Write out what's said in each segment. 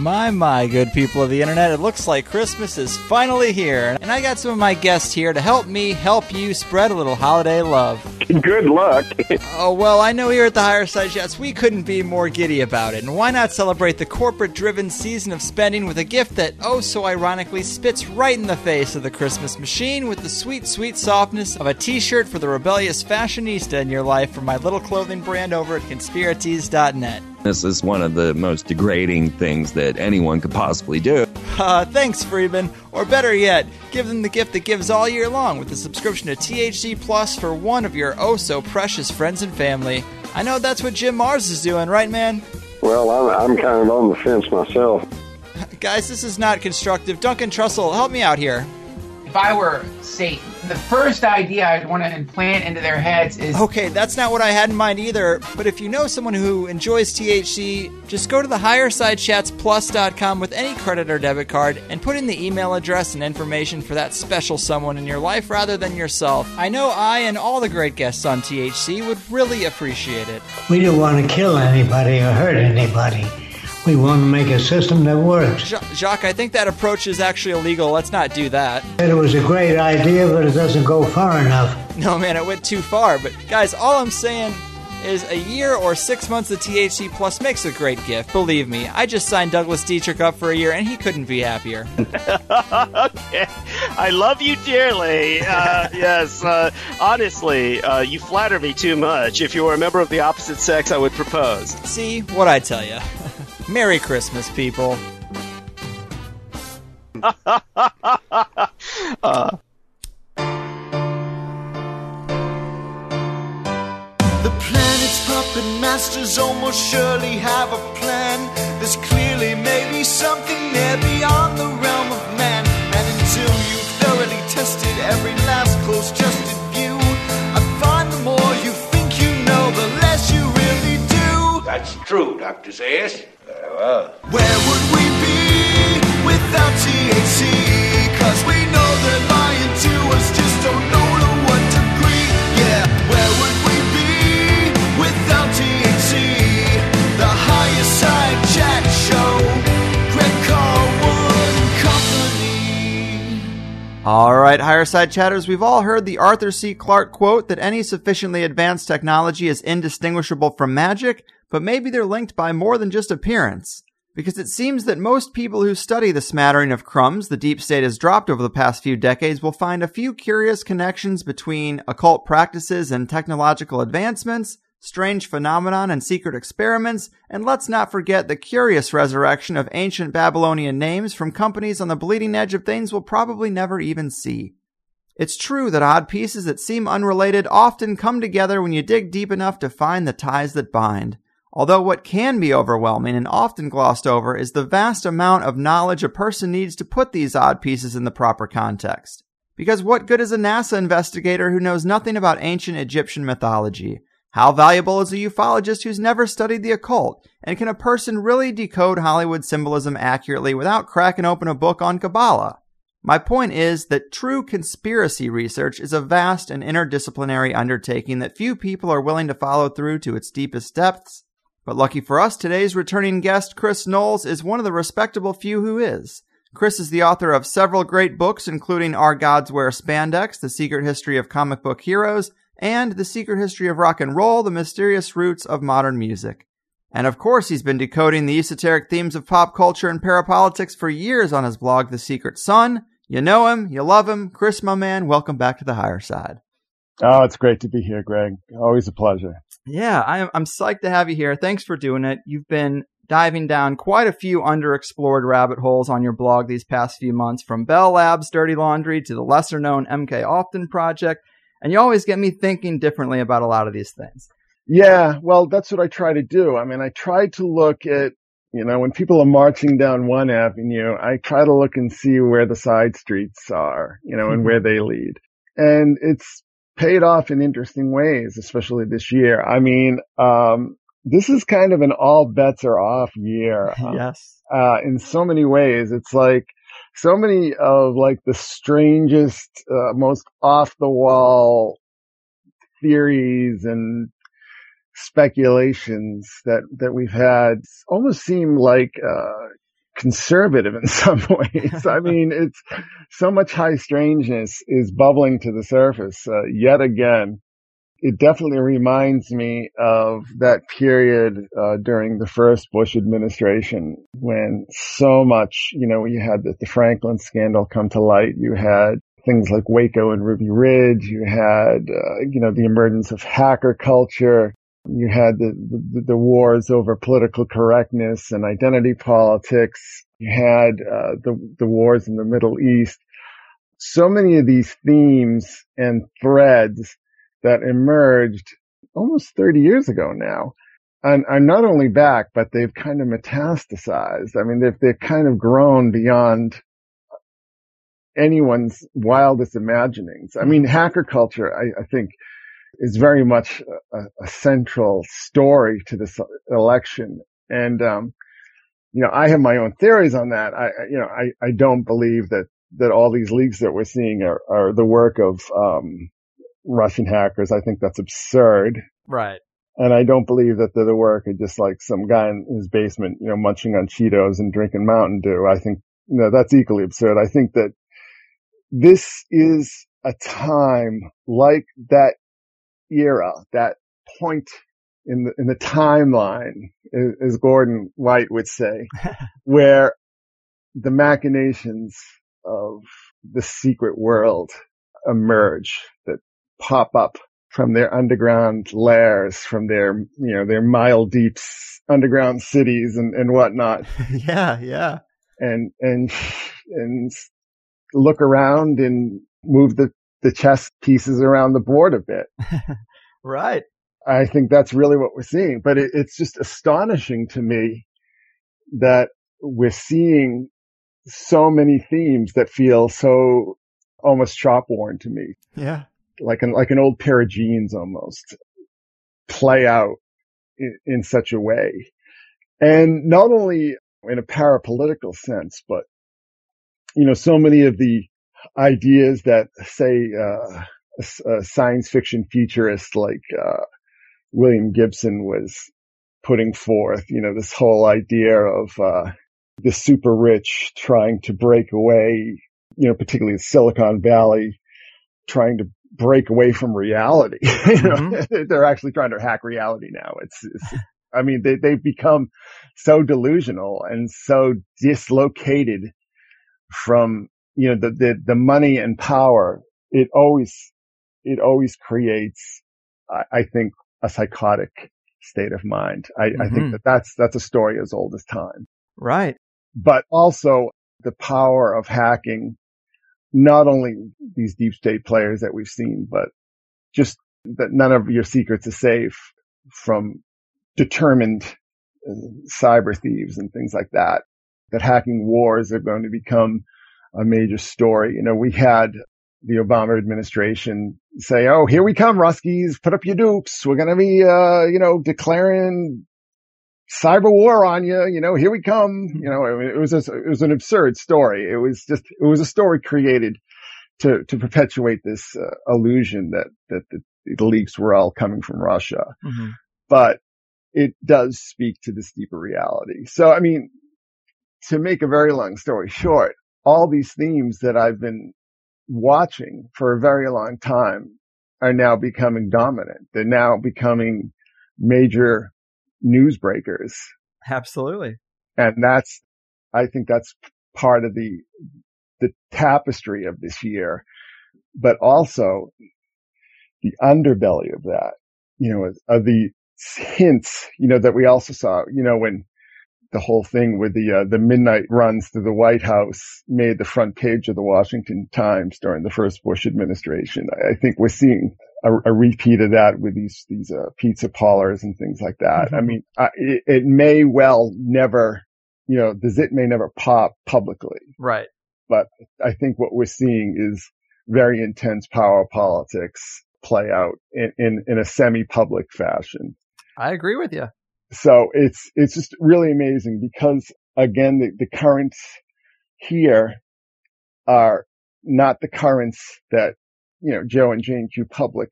My, my, good people of the internet, it looks like Christmas is finally here. And I got some of my guests here to help me help you spread a little holiday love. Good luck. oh, well, I know here at the Higherside Chats we couldn't be more giddy about it. And why not celebrate the corporate driven season of spending with a gift that, oh so ironically, spits right in the face of the Christmas machine with the sweet, sweet softness of a t shirt for the rebellious fashionista in your life from my little clothing brand over at conspiratees.net. This is one of the most degrading things that anyone could possibly do. Uh, thanks, Freeman. Or better yet, give them the gift that gives all year long with a subscription to THC Plus for one of your oh so precious friends and family. I know that's what Jim Marrs is doing, right, man? Well, I'm, I'm kind of on the fence myself. Guys, this is not constructive. Duncan Trussell, help me out here. If I were Satan, the first idea I'd want to implant into their heads is Okay, that's not what I had in mind either. But if you know someone who enjoys THC, just go to the highersidechatsplus.com with any credit or debit card and put in the email address and information for that special someone in your life rather than yourself. I know I and all the great guests on THC would really appreciate it. We don't want to kill anybody or hurt anybody. We want to make a system that works. Jacques, I think that approach is actually illegal. Let's not do that. It was a great idea, but it doesn't go far enough. No, man, it went too far. But guys, all I'm saying is a year or six months of THC Plus makes a great gift. Believe me, I just signed Douglas Dietrich up for a year, and he couldn't be happier. okay. I love you dearly. Uh, yes, uh, honestly, uh, you flatter me too much. If you were a member of the opposite sex, I would propose. See what I tell you. Merry Christmas, people. uh, The planet's puppet masters almost surely have a plan. There's clearly maybe something there beyond the realm of man. And until you've thoroughly tested every last close adjusted view, I find the more you think you know, the less you really do. That's true, Dr. Zayas. Very well. Where would we be without THC? Cause we know they're lying to us, just don't know to what degree. Yeah, where would we be without THC? The higher side chat show. Greg Carlwood and Company. All right, higher side chatters, we've all heard the Arthur C. Clarke quote that any sufficiently advanced technology is indistinguishable from magic, but maybe they're linked by more than just appearance. Because it seems that most people who study the smattering of crumbs the deep state has dropped over the past few decades will find a few curious connections between occult practices and technological advancements, strange phenomenon and secret experiments, and let's not forget the curious resurrection of ancient Babylonian names from companies on the bleeding edge of things we'll probably never even see. It's true that odd pieces that seem unrelated often come together when you dig deep enough to find the ties that bind. Although what can be overwhelming and often glossed over is the vast amount of knowledge a person needs to put these odd pieces in the proper context. Because what good is a NASA investigator who knows nothing about ancient Egyptian mythology? How valuable is a ufologist who's never studied the occult? And can a person really decode Hollywood symbolism accurately without cracking open a book on Kabbalah? My point is that true conspiracy research is a vast and interdisciplinary undertaking that few people are willing to follow through to its deepest depths. But lucky for us, today's returning guest, Chris Knowles, is one of the respectable few who is. Chris is the author of several great books, including Our Gods Wear Spandex, The Secret History of Comic Book Heroes, and The Secret History of Rock and Roll, The Mysterious Roots of Modern Music. And of course, he's been decoding the esoteric themes of pop culture and parapolitics for years on his blog, The Secret Sun. You know him, you love him. Chris, my man, welcome back to the higher side. Oh, it's great to be here, Greg. Always a pleasure. Yeah, I'm, I'm psyched to have you here. Thanks for doing it. You've been diving down quite a few underexplored rabbit holes on your blog these past few months, from Bell Labs Dirty Laundry to the lesser known MK Often Project. And you always get me thinking differently about a lot of these things. Yeah, well, that's what I try to do. I mean, I try to look at, you know, when people are marching down one avenue, I try to look and see where the side streets are, you know, and mm-hmm. where they lead. And it's paid off in interesting ways, especially this year. I mean, um, this is kind of an all bets are off year. yes. Uh, in so many ways. It's like so many of like the strangest, uh, most off the wall theories and speculations that, that we've had almost seem like, uh, conservative in some ways. I mean, it's so much high strangeness is bubbling to the surface uh, yet again. It definitely reminds me of that period uh, during the first Bush administration when so much, you know, you had the, the Franklin scandal come to light. You had things like Waco and Ruby Ridge. You had, uh, you know, the emergence of hacker culture. You had the, the, the, wars over political correctness and identity politics. You had uh, the, the wars in the Middle East. So many of these themes and threads that emerged almost 30 years ago now and are not only back, but they've kind of metastasized. I mean, they've, they've kind of grown beyond anyone's wildest imaginings. I mean, hacker culture, I, I think, is very much a, a, central story to this election. And, um, you know, I have my own theories on that. I, you know, I, I don't believe that, that all these leaks that we're seeing are, are the work of, um, Russian hackers. I think that's absurd. Right. And I don't believe that they're the work of just like some guy in his basement, you know, munching on Cheetos and drinking Mountain Dew. I think, you know, that's equally absurd. I think that this is a time like that era, that point in the, in the timeline, as Gordon White would say, where the machinations of the secret world emerge that pop up from their underground lairs, from their, you know, their mile deep underground cities and, and whatnot. yeah, yeah. And, and, and look around and move the, the chess pieces around the board a bit. right. I think that's really what we're seeing, but it, it's just astonishing to me that we're seeing so many themes that feel so almost shop worn to me. Yeah. Like an, like an old pair of jeans almost play out in, in such a way. And not only in a parapolitical sense, but you know, so many of the ideas that say, uh, a, a science fiction futurist like, uh, William Gibson was putting forth, you know, this whole idea of, uh, the super rich trying to break away, you know, particularly Silicon Valley, trying to break away from reality. Mm-hmm. They're actually trying to hack reality now. It's, it's I mean, they, they've become so delusional and so dislocated from, you know, the, the, the money and power, it always, it always creates, I, I think, a psychotic state of mind. I, mm-hmm. I think mm-hmm. that that's, that's a story as old as time. Right. But also the power of hacking, not only these deep state players that we've seen, but just that none of your secrets are safe from determined uh, cyber thieves and things like that that hacking wars are going to become a major story. You know, we had the Obama administration say, "Oh, here we come, Ruskies! Put up your dukes. We're going to be, uh, you know, declaring cyber war on you. You know, here we come. You know, I mean, it was a, it was an absurd story. It was just it was a story created to to perpetuate this uh, illusion that that the, the, leaks were all coming from Russia, mm-hmm. but it does speak to this deeper reality. So, I mean, to make a very long story short, all these themes that I've been watching for a very long time are now becoming dominant. They're now becoming major newsbreakers. Absolutely. And that's, I think that's part of the, the tapestry of this year, but also the underbelly of that, you know, of the hints, you know, that we also saw, you know, when the whole thing with the uh, the midnight runs to the White House made the front page of the Washington Times during the first Bush administration. I, I think we're seeing a, a, repeat of that with these these uh, pizza parlors and things like that. Mm-hmm. I mean, I, it, it, may well never, you know, the zit may never pop publicly, right? But I think what we're seeing is very intense power politics play out in, in, in a semi-public fashion. I agree with you. So it's, it's just really amazing because again, the, the currents here are not the currents that, you know, Joe and Jane Q public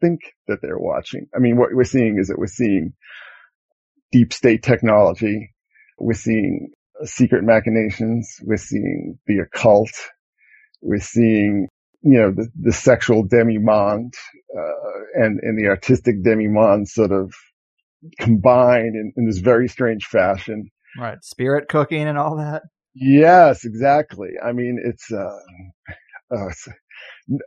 think that they're watching. I mean, what we're seeing is that we're seeing deep state technology. We're seeing secret machinations. We're seeing the occult. We're seeing, you know, the, the sexual demi-monde, uh, and, and the artistic demi-monde sort of combined in, in this very strange fashion. Right. Spirit cooking and all that. Yes, exactly. I mean, it's, uh, uh it's,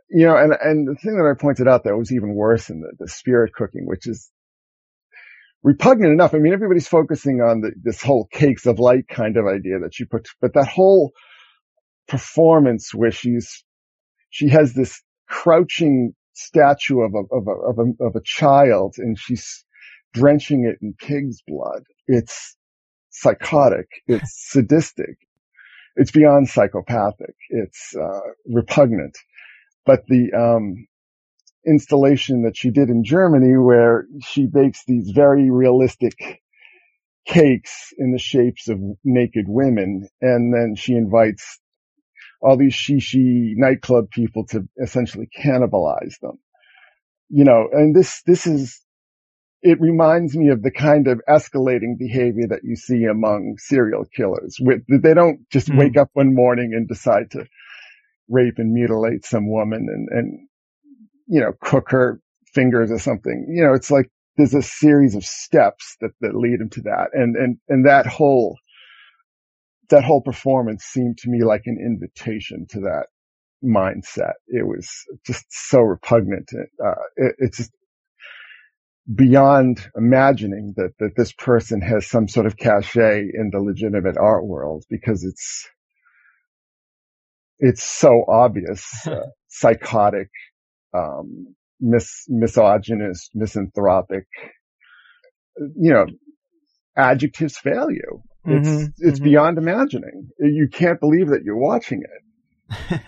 you know, and, and the thing that I pointed out that was even worse in the, the spirit cooking, which is repugnant enough. I mean, everybody's focusing on the, this whole cakes of light kind of idea that she put, but that whole performance where she's, she has this crouching statue of a, of a, of a, of a child and she's drenching it in pig's blood. It's psychotic. It's sadistic. It's beyond psychopathic. It's, uh, repugnant. But the, um, installation that she did in Germany where she bakes these very realistic cakes in the shapes of naked women. And then she invites all these shishi nightclub people to essentially cannibalize them. You know, and this, this is, it reminds me of the kind of escalating behavior that you see among serial killers. With, they don't just mm. wake up one morning and decide to rape and mutilate some woman and, and you know, cook her fingers or something. You know, it's like there's a series of steps that, that lead him to that. And, and, and that whole, that whole performance seemed to me like an invitation to that mindset. It was just so repugnant. Uh, it, it's just beyond imagining that, that this person has some sort of cachet in the legitimate art world because it's, it's so obvious, uh, psychotic, um, mis- misogynist, misanthropic, you know, adjectives fail you. It's, mm-hmm, it's mm-hmm. beyond imagining. You can't believe that you're watching it.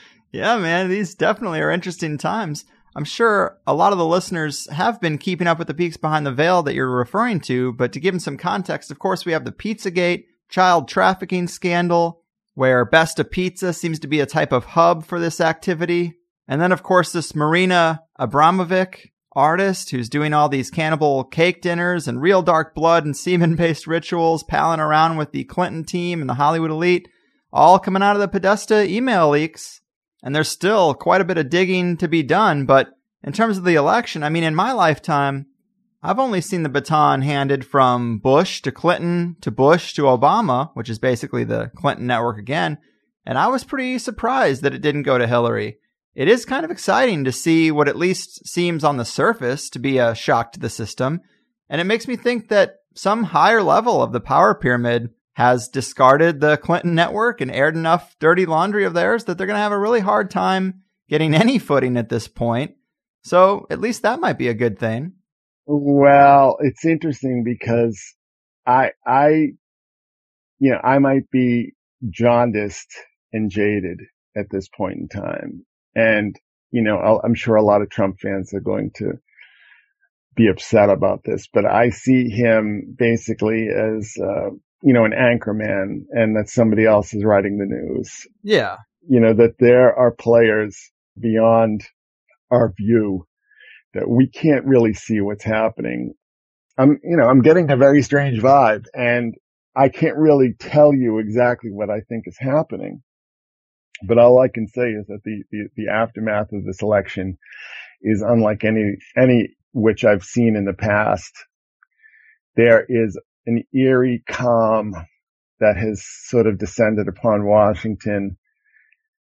yeah, man, these definitely are interesting times. I'm sure a lot of the listeners have been keeping up with the peaks behind the veil that you're referring to, but to give them some context, of course, we have the Pizzagate child trafficking scandal, where Besta Pizza seems to be a type of hub for this activity. And then, of course, this Marina Abramovic artist who's doing all these cannibal cake dinners and real dark blood and semen based rituals, palling around with the Clinton team and the Hollywood elite, all coming out of the Podesta email leaks. And there's still quite a bit of digging to be done. But in terms of the election, I mean, in my lifetime, I've only seen the baton handed from Bush to Clinton to Bush to Obama, which is basically the Clinton network again. And I was pretty surprised that it didn't go to Hillary it is kind of exciting to see what at least seems on the surface to be a shock to the system. And it makes me think that some higher level of the power pyramid has discarded the Clinton network and aired enough dirty laundry of theirs that they're going to have a really hard time getting any footing at this point. So at least that might be a good thing. Well, it's interesting because I, I, you know, I might be jaundiced and jaded at this point in time. And, you know, I'm sure a lot of Trump fans are going to be upset about this, but I see him basically as, uh, you know, an anchor man and that somebody else is writing the news. Yeah. You know, that there are players beyond our view that we can't really see what's happening. I'm, you know, I'm getting a very strange vibe and I can't really tell you exactly what I think is happening. But all I can say is that the, the, the aftermath of this election is unlike any, any which I've seen in the past. There is an eerie calm that has sort of descended upon Washington.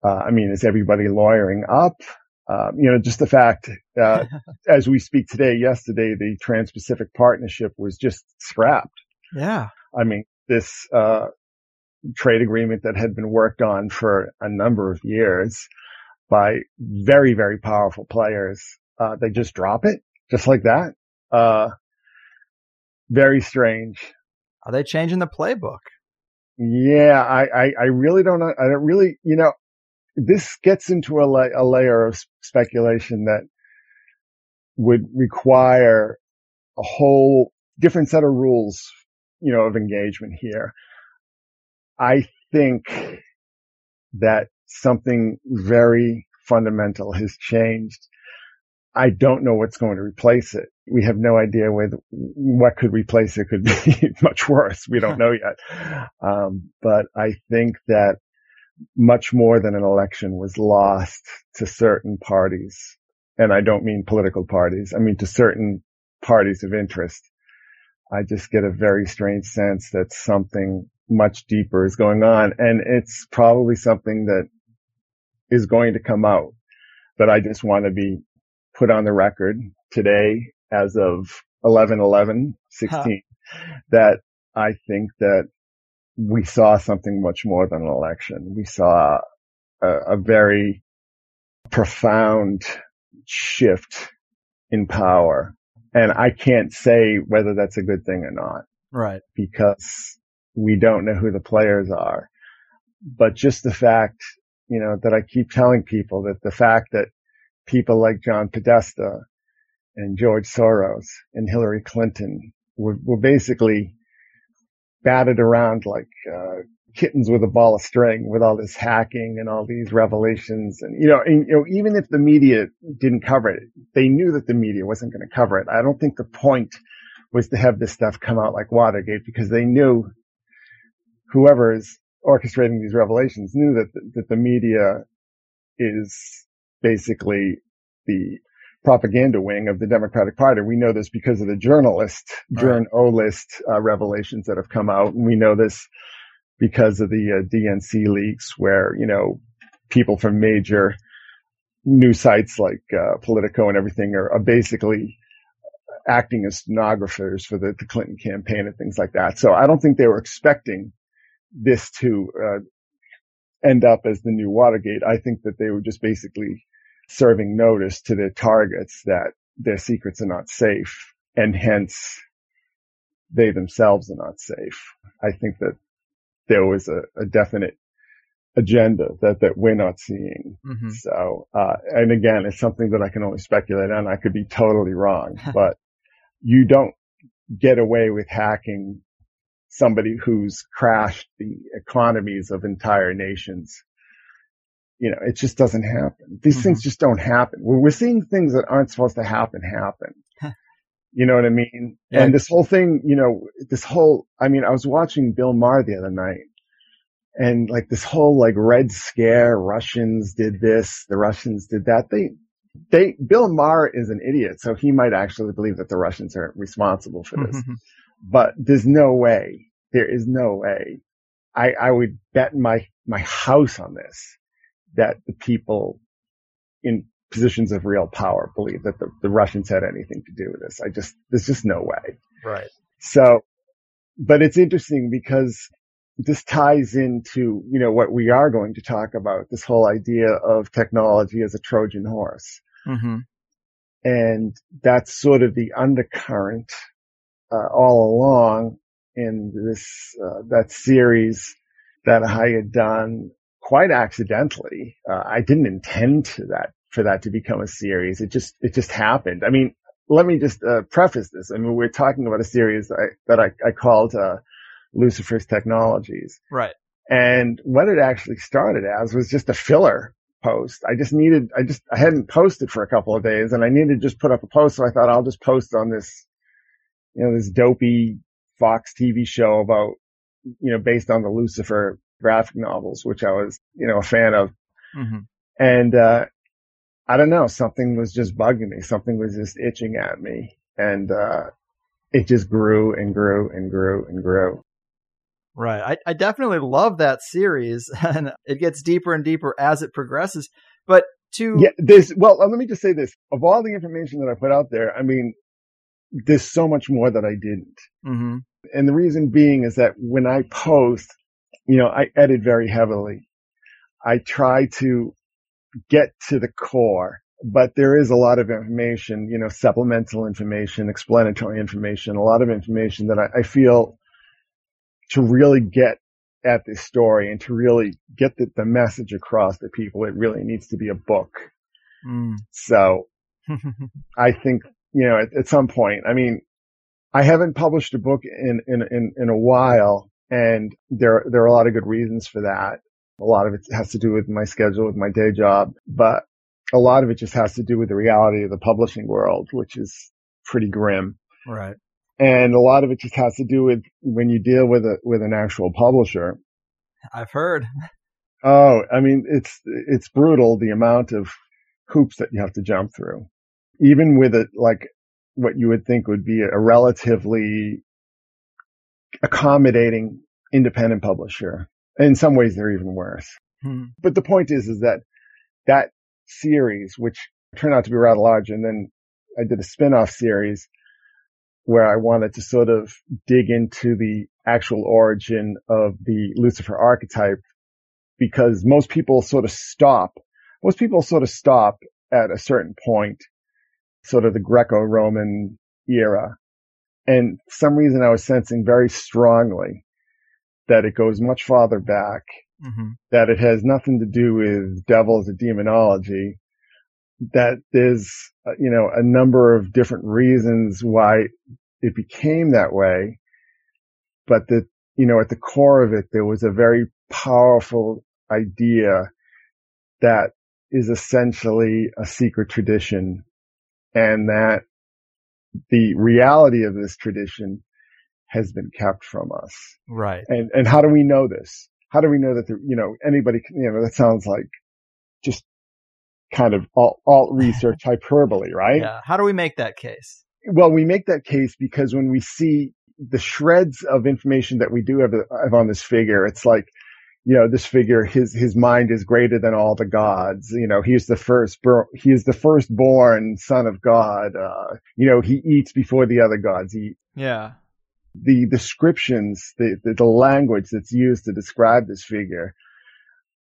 Uh, I mean, is everybody lawyering up? Um, you know, just the fact, uh, as we speak today, yesterday, the Trans-Pacific Partnership was just scrapped. Yeah. I mean, this, uh, trade agreement that had been worked on for a number of years by very, very powerful players. Uh, they just drop it just like that. Very strange. Are they changing the playbook? Yeah, I, I, I really don't know. I don't really, you know, this gets into a, la- a layer of speculation that would require a whole different set of rules, you know, of engagement here. I think that something very fundamental has changed. I don't know what's going to replace it. We have no idea whether, what could replace it could be much worse. We don't know yet. Um, but I think that much more than an election was lost to certain parties. And I don't mean political parties. I mean to certain parties of interest. I just get a very strange sense that something much deeper is going on. And it's probably something that is going to come out. But I just want to be put on the record today as of 11 11 16 huh. that I think that we saw something much more than an election. We saw a, a very profound shift in power. And I can't say whether that's a good thing or not. Right. Because we don't know who the players are. But just the fact, you know, that I keep telling people that the fact that people like John Podesta and George Soros and Hillary Clinton were, were basically batted around like uh, kittens with a ball of string with all this hacking and all these revelations and you know and, you know even if the media didn't cover it they knew that the media wasn't going to cover it. I don't think the point was to have this stuff come out like watergate because they knew whoever is orchestrating these revelations knew that the, that the media is basically the propaganda wing of the Democratic Party. We know this because of the journalist, right. journalist uh, revelations that have come out. And we know this because of the uh, DNC leaks where, you know, people from major news sites like uh, Politico and everything are, are, basically acting as stenographers for the, the, Clinton campaign and things like that. So I don't think they were expecting this to uh, end up as the new Watergate. I think that they were just basically serving notice to their targets that their secrets are not safe and hence they themselves are not safe. I think that there was a, a definite agenda that, that we're not seeing. Mm-hmm. So, uh, and again, it's something that I can only speculate on. I could be totally wrong, but you don't get away with hacking somebody who's crashed the economies of entire nations you know, it just doesn't happen. These mm-hmm. things just don't happen. We're, we're seeing things that aren't supposed to happen happen. you know what I mean? Yeah. And this whole thing, you know, this whole, I mean, I was watching Bill Maher the other night and like this whole like red scare, Russians did this, the Russians did that. They, they, Bill Maher is an idiot. So he might actually believe that the Russians are responsible for this, mm-hmm. but there's no way. There is no way. I, I would bet my, my house on this that the people in positions of real power believe that the, the Russians had anything to do with this. I just, there's just no way. Right. So, but it's interesting because this ties into, you know, what we are going to talk about, this whole idea of technology as a Trojan horse. Mm-hmm. And that's sort of the undercurrent, uh, all along in this, uh, that series that I had done quite accidentally. Uh, I didn't intend to that for that to become a series. It just it just happened. I mean, let me just uh, preface this. I mean, we're talking about a series that I, that I, I called uh, Lucifer's Technologies. Right. And what it actually started as was just a filler post. I just needed, I just, I hadn't posted for a couple of days and I needed to just put up a post. So I thought I'll just post on this, you know, this dopey Fox TV show about, you know, based on the Lucifer graphic novels, which I was, you know, a fan of. Mm-hmm. And, uh, I don't know, something was just bugging me. Something was just itching at me. And, uh, it just grew and grew and grew and grew. Right. I, I definitely love that series and it gets deeper and deeper as it progresses. But to. Yeah, this, well, let me just say this. Of all the information that I put out there, I mean, there's so much more that I didn't. Mm-hmm. And the reason being is that when I post, you know, I edit very heavily. I try to get to the core, but there is a lot of information, you know, supplemental information, explanatory information, a lot of information that I, I feel to really get at this story and to really get the, the, message across to people, it really needs to be a book. Mm. So I think, you know, at, at, some point, I mean, I haven't published a book in, in, in, in a while and there, there are a lot of good reasons for that. A lot of it has to do with my schedule, with my day job, but a lot of it just has to do with the reality of the publishing world, which is pretty grim. Right. And a lot of it just has to do with when you deal with a, with an actual publisher. I've heard. Oh, I mean, it's, it's brutal the amount of hoops that you have to jump through. Even with it, like what you would think would be a relatively accommodating independent publisher. In some ways, they're even worse. Hmm. But the point is, is that that series, which turned out to be rather large, and then I did a spin-off series where I wanted to sort of dig into the actual origin of the Lucifer archetype because most people sort of stop, most people sort of stop at a certain point, sort of the Greco-Roman era. And for some reason I was sensing very strongly that it goes much farther back, Mm-hmm. that it has nothing to do with devils or demonology, that there's, uh, you know, a number of different reasons why it became that way, but that, you know, at the core of it, there was a very powerful idea that is essentially a secret tradition and that the reality of this tradition has been kept from us. Right. And, and how do we know this? How do we know that, the, you know, anybody, can- you know, that sounds like just kind of alt, alt research hyperbole, right? Yeah. How do we make that case? Well, we make that case because when we see the shreds of information that we do have, have on this figure, it's like, you know, this figure, his, his mind is greater than all the gods. You know, he's the first, he is the firstborn son of God. Uh, you know, he eats before the other gods eat. Yeah. The descriptions, the, the, the language that's used to describe this figure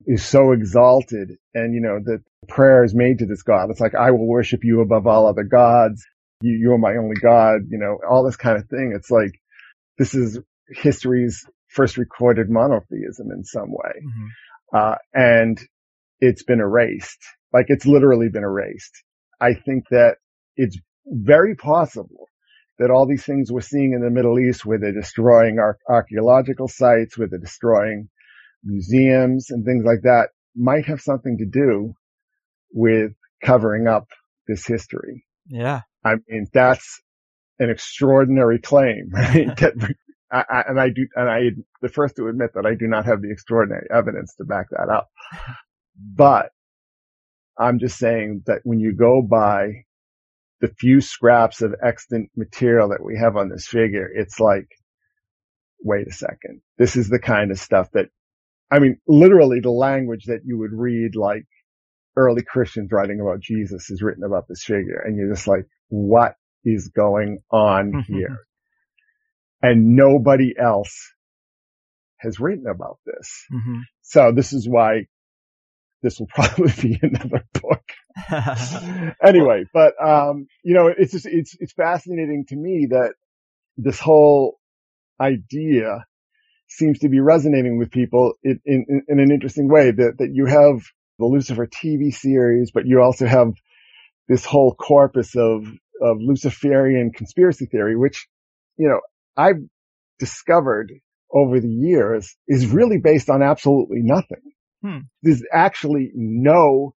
is so exalted. And, you know, the prayer is made to this God. It's like, I will worship you above all other gods. You, you're my only God, you know, all this kind of thing. It's like, this is history's first recorded monotheism in some way. Mm-hmm. Uh, and it's been erased. Like it's literally been erased. I think that it's very possible that all these things we're seeing in the Middle East where they're destroying our archaeological sites, where they're destroying museums and things like that might have something to do with covering up this history. Yeah. I mean, that's an extraordinary claim, right? that, I, I, and I do, and I, the first to admit that I do not have the extraordinary evidence to back that up. But I'm just saying that when you go by the few scraps of extant material that we have on this figure, it's like, wait a second. This is the kind of stuff that, I mean, literally the language that you would read like early Christians writing about Jesus is written about this figure. And you're just like, what is going on mm-hmm. here? And nobody else has written about this. Mm-hmm. So this is why this will probably be another book. anyway, but um, you know, it's just it's it's fascinating to me that this whole idea seems to be resonating with people in, in, in an interesting way that, that you have the Lucifer TV series, but you also have this whole corpus of, of Luciferian conspiracy theory, which, you know, I've discovered over the years is really based on absolutely nothing. Hmm. There's actually no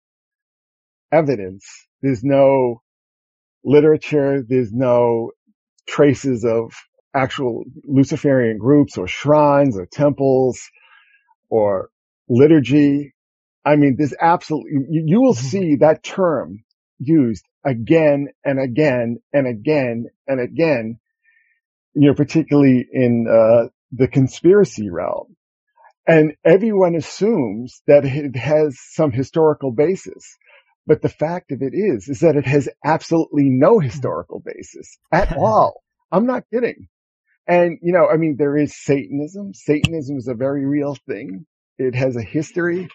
evidence. There's no literature. There's no traces of actual Luciferian groups or shrines or temples or liturgy. I mean, there's absolutely, you, you will see that term used again and again and again and again, you know, particularly in, uh, the conspiracy realm. And everyone assumes that it has some historical basis. But the fact of it is, is that it has absolutely no historical basis at all. I'm not kidding. And, you know, I mean, there is Satanism. Satanism is a very real thing. It has a history.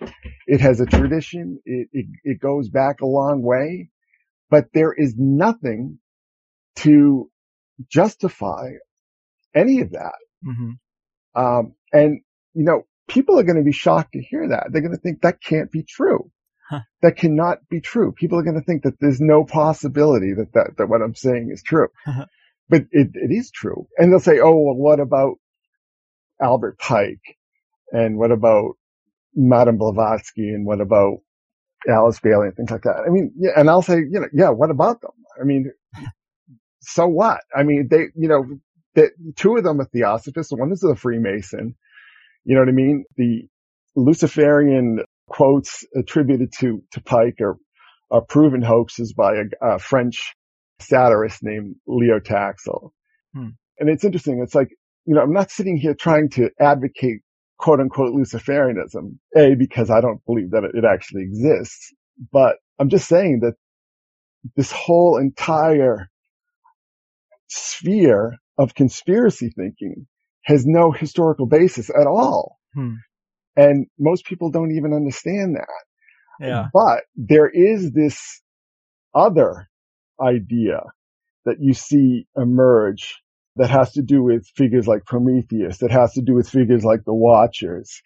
It has a tradition. It, it, it goes back a long way, but there is nothing to justify any of that. Mm-hmm. Um, and, you know, people are going to be shocked to hear that. They're going to think that can't be true. Huh. That cannot be true. People are going to think that there's no possibility that that, that what I'm saying is true. but it, it is true. And they'll say, oh, well, what about Albert Pike? And what about Madame Blavatsky? And what about Alice Bailey and things like that. I mean, yeah, and I'll say, you know, yeah, what about them? I mean, so what? I mean, they, you know, the, two of them are theosophists. One is a Freemason. You know what I mean? The Luciferian quotes attributed to, to Pike are, are proven hoaxes by a, a French satirist named Leo Taxil. Hmm. And it's interesting. It's like, you know, I'm not sitting here trying to advocate quote unquote Luciferianism, A, because I don't believe that it actually exists, but I'm just saying that this whole entire sphere of conspiracy thinking has no historical basis at all. Hmm. And most people don't even understand that. Yeah. But there is this other idea that you see emerge that has to do with figures like Prometheus, that has to do with figures like the Watchers,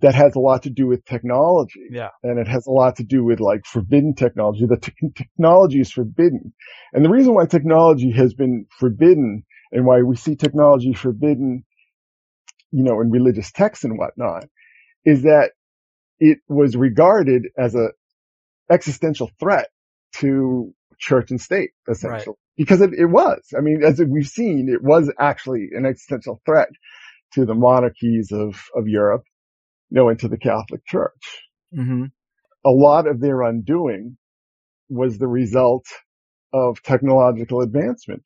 that has a lot to do with technology. Yeah. And it has a lot to do with like forbidden technology. The te- technology is forbidden. And the reason why technology has been forbidden and why we see technology forbidden, you know, in religious texts and whatnot is that it was regarded as a existential threat to church and state, essentially. Right. Because it, it was. I mean, as we've seen, it was actually an existential threat to the monarchies of, of Europe, you know, and to the Catholic Church. Mm-hmm. A lot of their undoing was the result of technological advancement.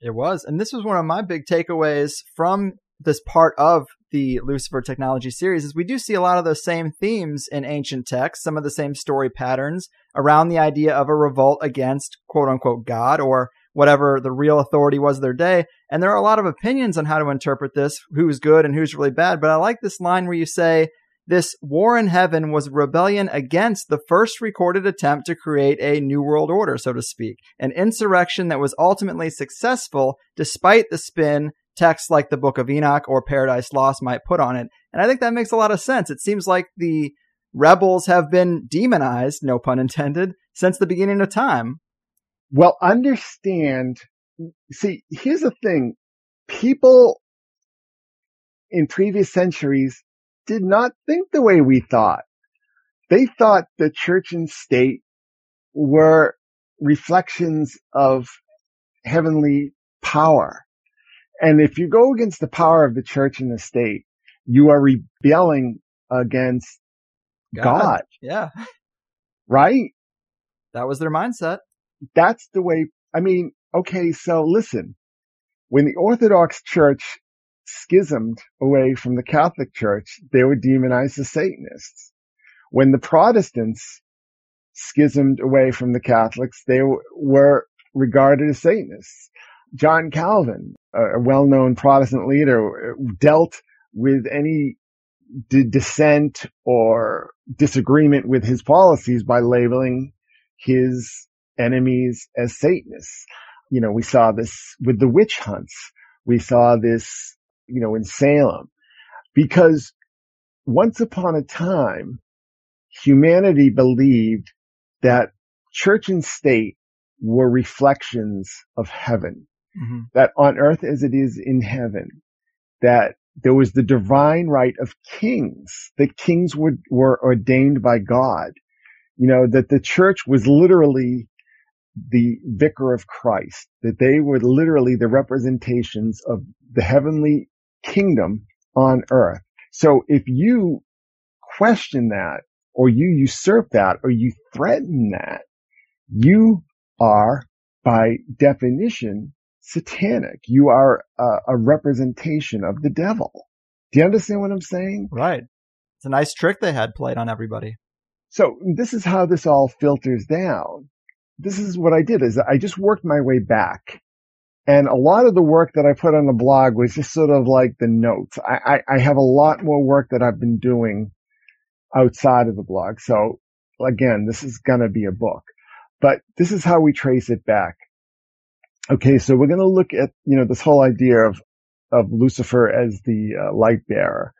It was. And this was one of my big takeaways from this part of the Lucifer technology series is we do see a lot of those same themes in ancient texts, some of the same story patterns around the idea of a revolt against quote unquote God or whatever the real authority was their day. And there are a lot of opinions on how to interpret this, who's good and who's really bad. But I like this line where you say, this war in heaven was rebellion against the first recorded attempt to create a new world order, so to speak, an insurrection that was ultimately successful despite the spin texts like the Book of Enoch or Paradise Lost might put on it. And I think that makes a lot of sense. It seems like the rebels have been demonized, no pun intended, since the beginning of time. Well, understand, see, here's the thing. People in previous centuries did not think the way we thought. They thought the church and state were reflections of heavenly power. And if you go against the power of the church and the state, you are rebelling against God, God yeah. right? That was their mindset. That's the way, I mean, okay, so listen, when the Orthodox Church schismed away from the Catholic Church, they would demonize the Satanists. When the Protestants schismed away from the Catholics, they were regarded as Satanists. John Calvin, a well-known Protestant leader, uh, dealt with any d- dissent or disagreement with his policies by labeling his enemies as Satanists. You know, we saw this with the witch hunts. We saw this, you know, in Salem because once upon a time, humanity believed that church and state were reflections of heaven mm-hmm. that on earth as it is in heaven, that there was the divine right of kings, that kings were, were ordained by God, you know, that the church was literally the vicar of Christ, that they were literally the representations of the heavenly kingdom on earth. So if you question that, or you usurp that, or you threaten that, you are by definition satanic. You are a, a, representation of the devil. Do you understand what I'm saying? Right. It's a nice trick they had played on everybody. So this is how this all filters down. This is what I did is I just worked my way back. And a lot of the work that I put on the blog was just sort of like the notes. I, I, I have a lot more work that I've been doing outside of the blog. So again, this is going to be a book, but this is how we trace it back. Okay. So we're going to look at, you know, this whole idea of, of Lucifer as the uh, light bearer.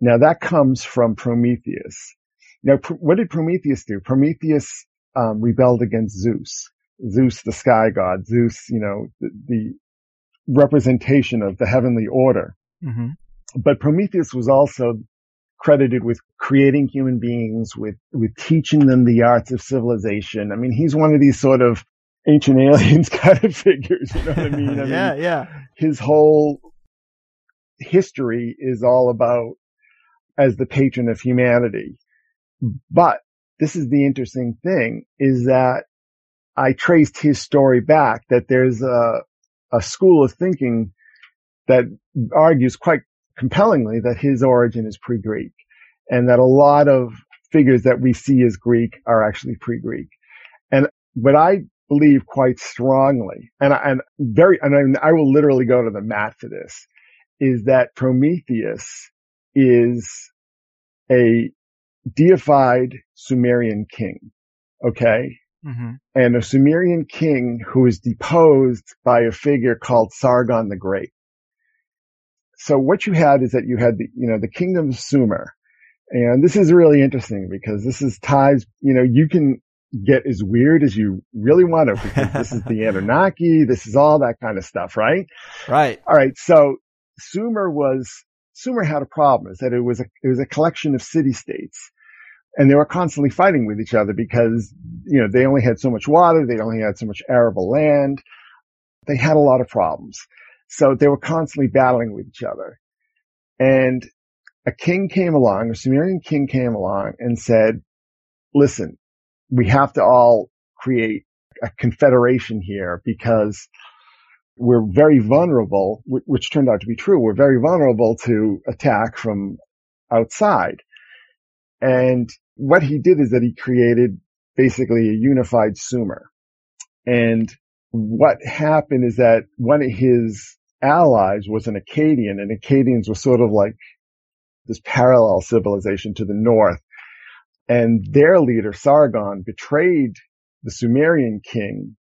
Now that comes from Prometheus. Now, pr- what did Prometheus do? Prometheus um, rebelled against Zeus. Zeus, the sky god. Zeus, you know, the, the representation of the heavenly order. Mm-hmm. But Prometheus was also credited with creating human beings, with, with teaching them the arts of civilization. I mean, he's one of these sort of ancient aliens kind of figures. You know what I mean? I yeah, mean, yeah. His whole history is all about as the patron of humanity. But this is the interesting thing is that I traced his story back that there's a, a school of thinking that argues quite compellingly that his origin is pre-Greek and that a lot of figures that we see as Greek are actually pre-Greek. And what I believe quite strongly, and, I, and very, and I, I will literally go to the mat for this, is that Prometheus is a deified Sumerian king. Okay. Mm-hmm. And a Sumerian king who is deposed by a figure called Sargon the Great. So what you had is that you had the, you know, the kingdom of Sumer. And this is really interesting because this is ties, you know, you can get as weird as you really want to because this is the Anunnaki. This is all that kind of stuff, right? Right. All right. So Sumer was, Sumer had a problem is that it was a, it was a collection of city states and they were constantly fighting with each other because, you know, they only had so much water. They only had so much arable land. They had a lot of problems. So they were constantly battling with each other. And a king came along, a Sumerian king came along and said, listen, we have to all create a confederation here because we're very vulnerable, which turned out to be true. We're very vulnerable to attack from outside. And what he did is that he created basically a unified Sumer. And what happened is that one of his allies was an Akkadian and Akkadians were sort of like this parallel civilization to the north. And their leader, Sargon, betrayed the Sumerian king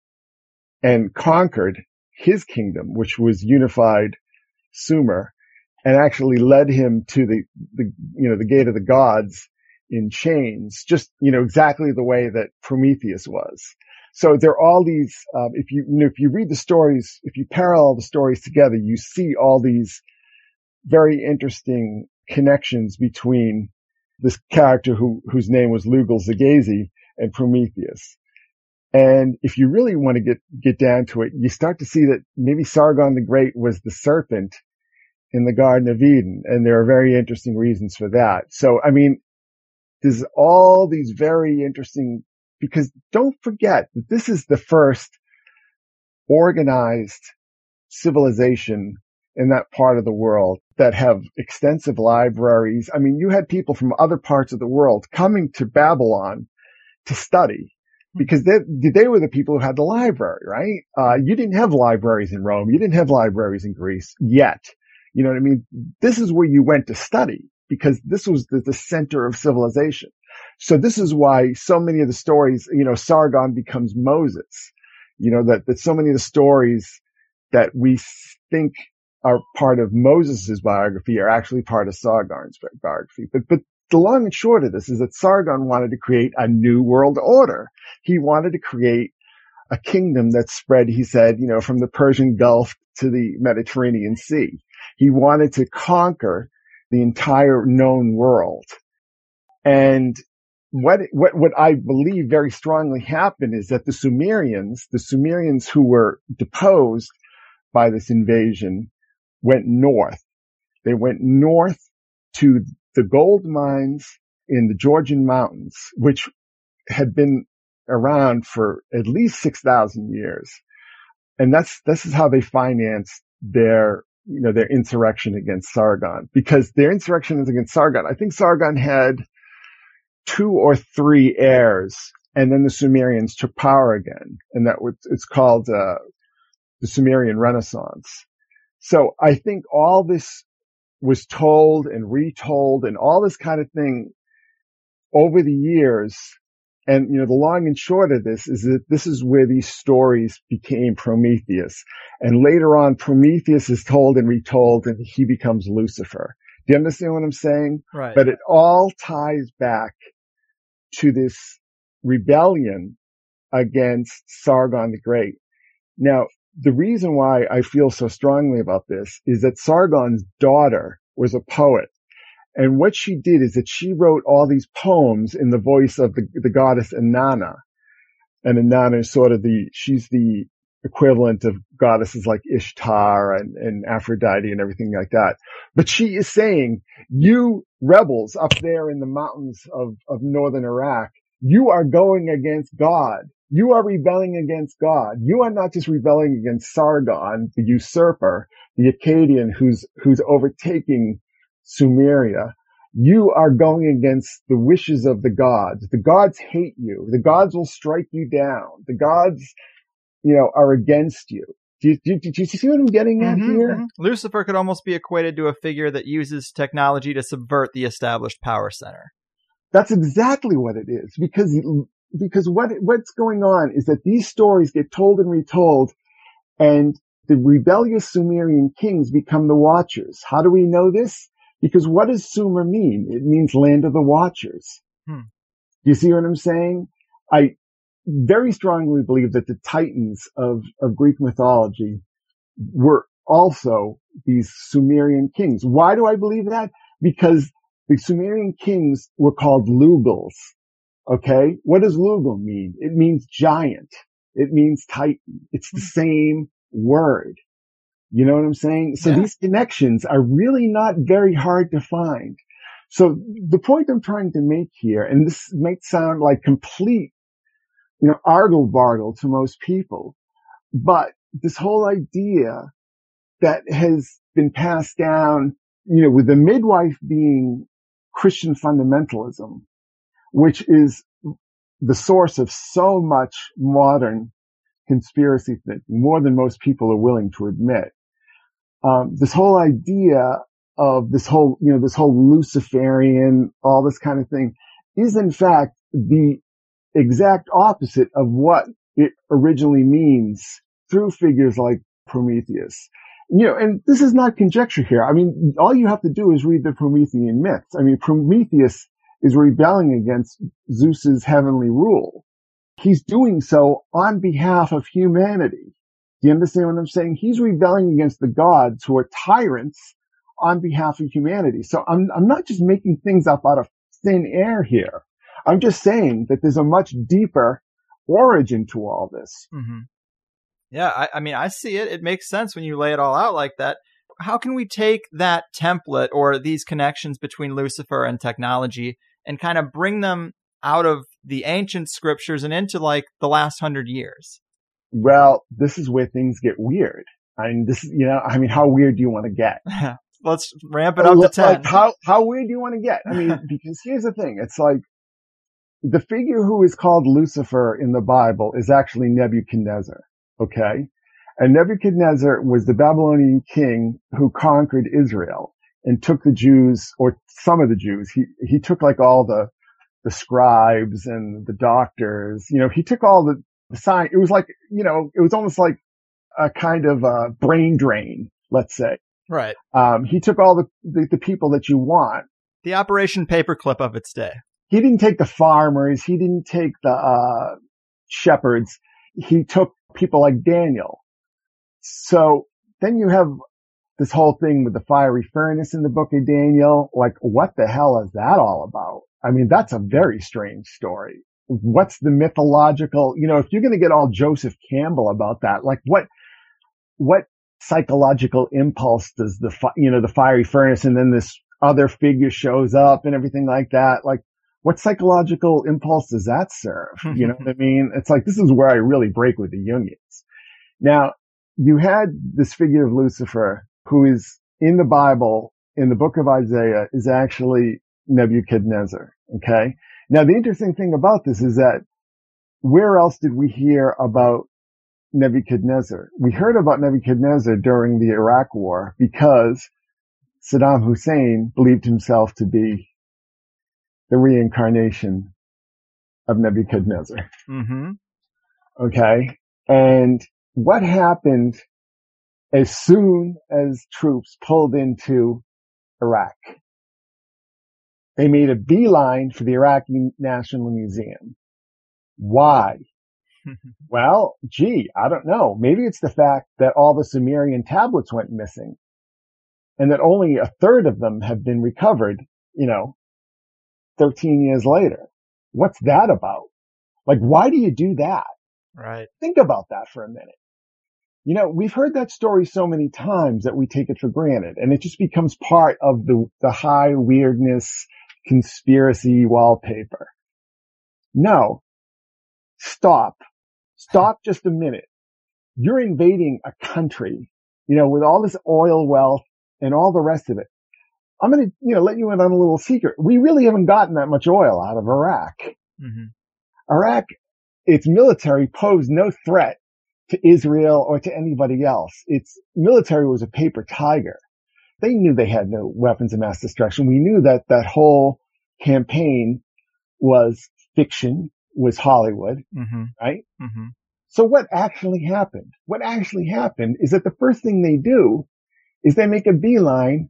and conquered his kingdom, which was unified Sumer, and actually led him to the, the, you know, the gate of the gods in chains, just, you know, exactly the way that Prometheus was. So there are all these, um, if you, you know, if you read the stories, if you parallel the stories together, you see all these very interesting connections between this character who, whose name was Lugal Zagezi and Prometheus. And if you really want to get, get down to it, you start to see that maybe Sargon the Great was the serpent in the Garden of Eden. And there are very interesting reasons for that. So, I mean, there's all these very interesting, because don't forget that this is the first organized civilization in that part of the world that have extensive libraries. I mean, you had people from other parts of the world coming to Babylon to study because they, they were the people who had the library, right? Uh, you didn't have libraries in Rome. You didn't have libraries in Greece yet. You know what I mean? This is where you went to study because this was the, the center of civilization. So this is why so many of the stories, you know, Sargon becomes Moses, you know, that, that so many of the stories that we think are part of Moses's biography are actually part of Sargon's biography. But, but the long and short of this is that Sargon wanted to create a new world order. He wanted to create a kingdom that spread, he said, you know, from the Persian Gulf to the Mediterranean Sea. He wanted to conquer the entire known world. And what, what, what I believe very strongly happened is that the Sumerians, the Sumerians who were deposed by this invasion went north. They went north to the gold mines in the Georgian mountains, which had been around for at least 6,000 years. And that's, this is how they financed their you know, their insurrection against Sargon because their insurrection is against Sargon. I think Sargon had two or three heirs and then the Sumerians took power again. And that was, it's called, uh, the Sumerian Renaissance. So I think all this was told and retold and all this kind of thing over the years and, you know, the long and short of this is that this is where these stories became Prometheus. And later on, Prometheus is told and retold and he becomes Lucifer. Do you understand what I'm saying? Right. But it all ties back to this rebellion against Sargon the Great. Now, the reason why I feel so strongly about this is that Sargon's daughter was a poet And what she did is that she wrote all these poems in the voice of the, the goddess Inanna. And Inanna is sort of the, she's the equivalent of goddesses like Ishtar and, and Aphrodite and everything like that. But she is saying, you rebels up there in the mountains of, of northern Iraq, you are going against God. You are rebelling against God. You are not just rebelling against Sargon, the usurper, the Akkadian who's, who's overtaking Sumeria. You are going against the wishes of the gods. The gods hate you. The gods will strike you down. The gods, you know, are against you. Do you, do, do you see what I'm getting at Mhm, here? mhm. Lucifer could almost be equated to a figure that uses technology to subvert the established power center. That's exactly what it is because, because what, what's going on is that these stories get told and retold and the rebellious Sumerian kings become the watchers. How do we know this? Because what does Sumer mean? It means land of the watchers. Hmm. You see what I'm saying? I very strongly believe that the titans of, of Greek mythology were also these Sumerian kings. Why do I believe that? Because the Sumerian kings were called Lugals. Okay. What does Lugal mean? It means giant. It means titan. It's the hmm. same word. You know what I'm saying? So Yeah. these connections are really not very hard to find. So the point I'm trying to make here, and this might sound like complete, you know, argle bargle to most people, but this whole idea that has been passed down, you know, with the midwife being Christian fundamentalism, which is the source of so much modern conspiracy thinking, more than most people are willing to admit. Um, this whole idea of this whole, you know, this whole Luciferian, all this kind of thing is in fact the exact opposite of what it originally means through figures like Prometheus. You know, and this is not conjecture here. I mean, all you have to do is read the Promethean myths. I mean, Prometheus is rebelling against Zeus's heavenly rule. He's doing so on behalf of humanity. Do you understand what I'm saying? He's rebelling against the gods who are tyrants on behalf of humanity. So I'm, I'm not just making things up out of thin air here. I'm just saying that there's a much deeper origin to all this. hmm Yeah, I, I mean, I see it. It makes sense when you lay it all out like that. How can we take that template or these connections between Lucifer and technology and kind of bring them out of the ancient scriptures and into like the last hundred years? Well, this is where things get weird. I mean, this is, you know, I mean, how weird do you want to get? Let's ramp it up to Like, 10. how, how weird do you want to get? I mean, because here's the thing. It's like the figure who is called Lucifer in the Bible is actually Nebuchadnezzar. Okay. And Nebuchadnezzar was the Babylonian king who conquered Israel and took the Jews or some of the Jews. He, he took like all the, the scribes and the doctors, you know, he took all the, the science. It was like, you know, it was almost like a kind of a brain drain, let's say. right. Um, he took all the, the, the people that you want. The Operation Paperclip of its day. He didn't take the farmers. He didn't take the, uh, shepherds. He took people like Daniel. So then you have this whole thing with the fiery furnace in the book of Daniel. Like, what the hell is that all about? I mean, that's a very strange story. What's the mythological, you know, if you're going to get all Joseph Campbell about that, like what, what psychological impulse does the, fi- you know, the fiery furnace and then this other figure shows up and everything like that? Like, what psychological impulse does that serve? You know what I mean? It's like, this is where I really break with the Jungians. Now, you had this figure of Lucifer who is in the Bible, in the book of Isaiah, is actually Nebuchadnezzar. Okay. Now, the interesting thing about this is that where else did we hear about Nebuchadnezzar? We heard about Nebuchadnezzar during the Iraq war because Saddam Hussein believed himself to be the reincarnation of Nebuchadnezzar. Mm-hmm. Okay. And what happened as soon as troops pulled into Iraq? They made a beeline for the Iraqi National Museum. Why? well, gee, I don't know. Maybe it's the fact that all the Sumerian tablets went missing and that only a third of them have been recovered you know, 13 years later. What's that about? Like, why do you do that? Right. Think about that for a minute. You know, we've heard that story so many times that we take it for granted and it just becomes part of the, the high weirdness conspiracy wallpaper. No, stop, stop just a minute. You're invading a country, you know, with all this oil wealth and all the rest of it. I'm going to, you know, let you in on a little secret. We really haven't gotten that much oil out of Iraq. Mm-hmm. Iraq, its military posed no threat to Israel or to anybody else. Its military was a paper tiger. They knew they had no weapons of mass destruction. We knew that that whole campaign was fiction, was Hollywood, Mm-hmm. right? Mm-hmm. So what actually happened? What actually happened is that the first thing they do is they make a beeline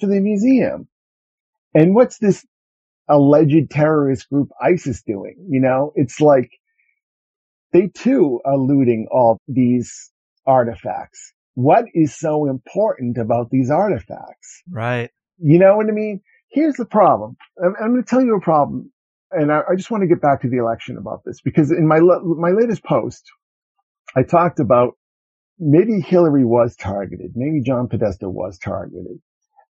to the museum. And what's this alleged terrorist group ISIS doing? You know, it's like they too are looting all these artifacts. What is so important about these artifacts? Right. You know what I mean? Here's the problem. I'm, I'm going to tell you a problem. And I, I, just want to get back to the election about this because in my, my latest post, I talked about maybe Hillary was targeted. Maybe John Podesta was targeted.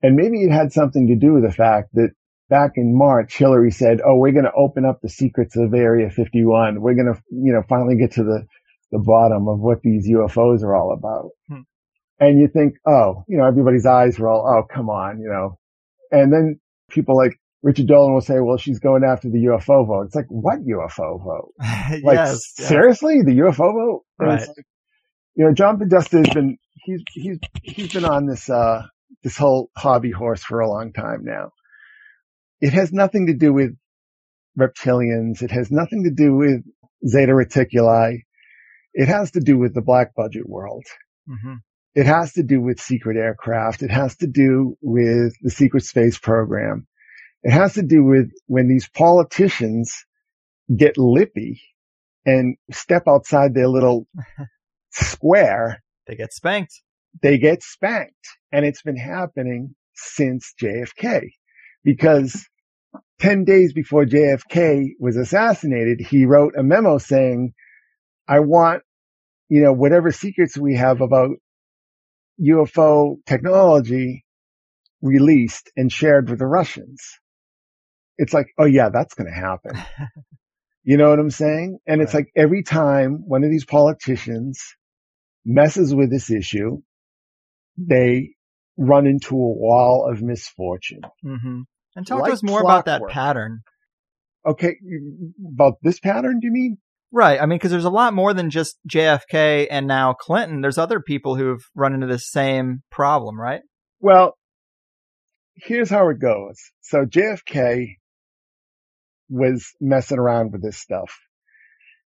And maybe it had something to do with the fact that back in March, Hillary said, Oh, we're going to open up the secrets of Area 51. We're going to, you know, finally get to the, the bottom of what these UFOs are all about. Hmm. And you think, Oh, you know, everybody's eyes were all, Oh, come on, you know, and then people like Richard Dolan will say, well, she's going after the UFO vote. It's like, what UFO vote? Like, yes, seriously, yes. the UFO vote? Right. Like, you know, John Podesta has been, he's, he's, he's been on this, uh, this whole hobby horse for a long time now. It has nothing to do with reptilians. It has nothing to do with Zeta Reticuli. It has to do with the black budget world. Mm-hmm. It has to do with secret aircraft. It has to do with the secret space program. It has to do with when these politicians get lippy and step outside their little square. They get spanked. They get spanked. And it's been happening since JFK because 10 days before JFK was assassinated, he wrote a memo saying, I want, you know, whatever secrets we have about UFO technology released and shared with the Russians. It's like, oh yeah, that's going to happen. you know what I'm saying? And right. it's like every time one of these politicians messes with this issue, they run into a wall of misfortune. Mm-hmm. And talk like to us more about that pattern. Okay. About this pattern, do you mean? Right. I mean, because there's a lot more than just JFK and now Clinton. There's other people who've run into this same problem, right? Well, here's how it goes. So JFK was messing around with this stuff,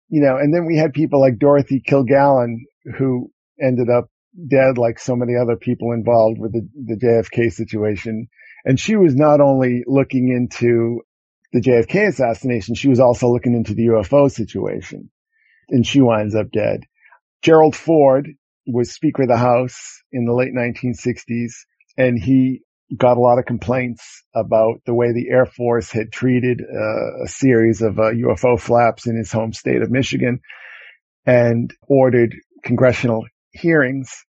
you know, and then we had people like Dorothy Kilgallen who ended up dead like so many other people involved with the, the JFK situation. And she was not only looking into the JFK assassination, she was also looking into the UFO situation and she winds up dead. Gerald Ford was Speaker of the House in the late 1960s and he got a lot of complaints about the way the Air Force had treated uh, a series of uh, UFO flaps in his home state of Michigan and ordered congressional hearings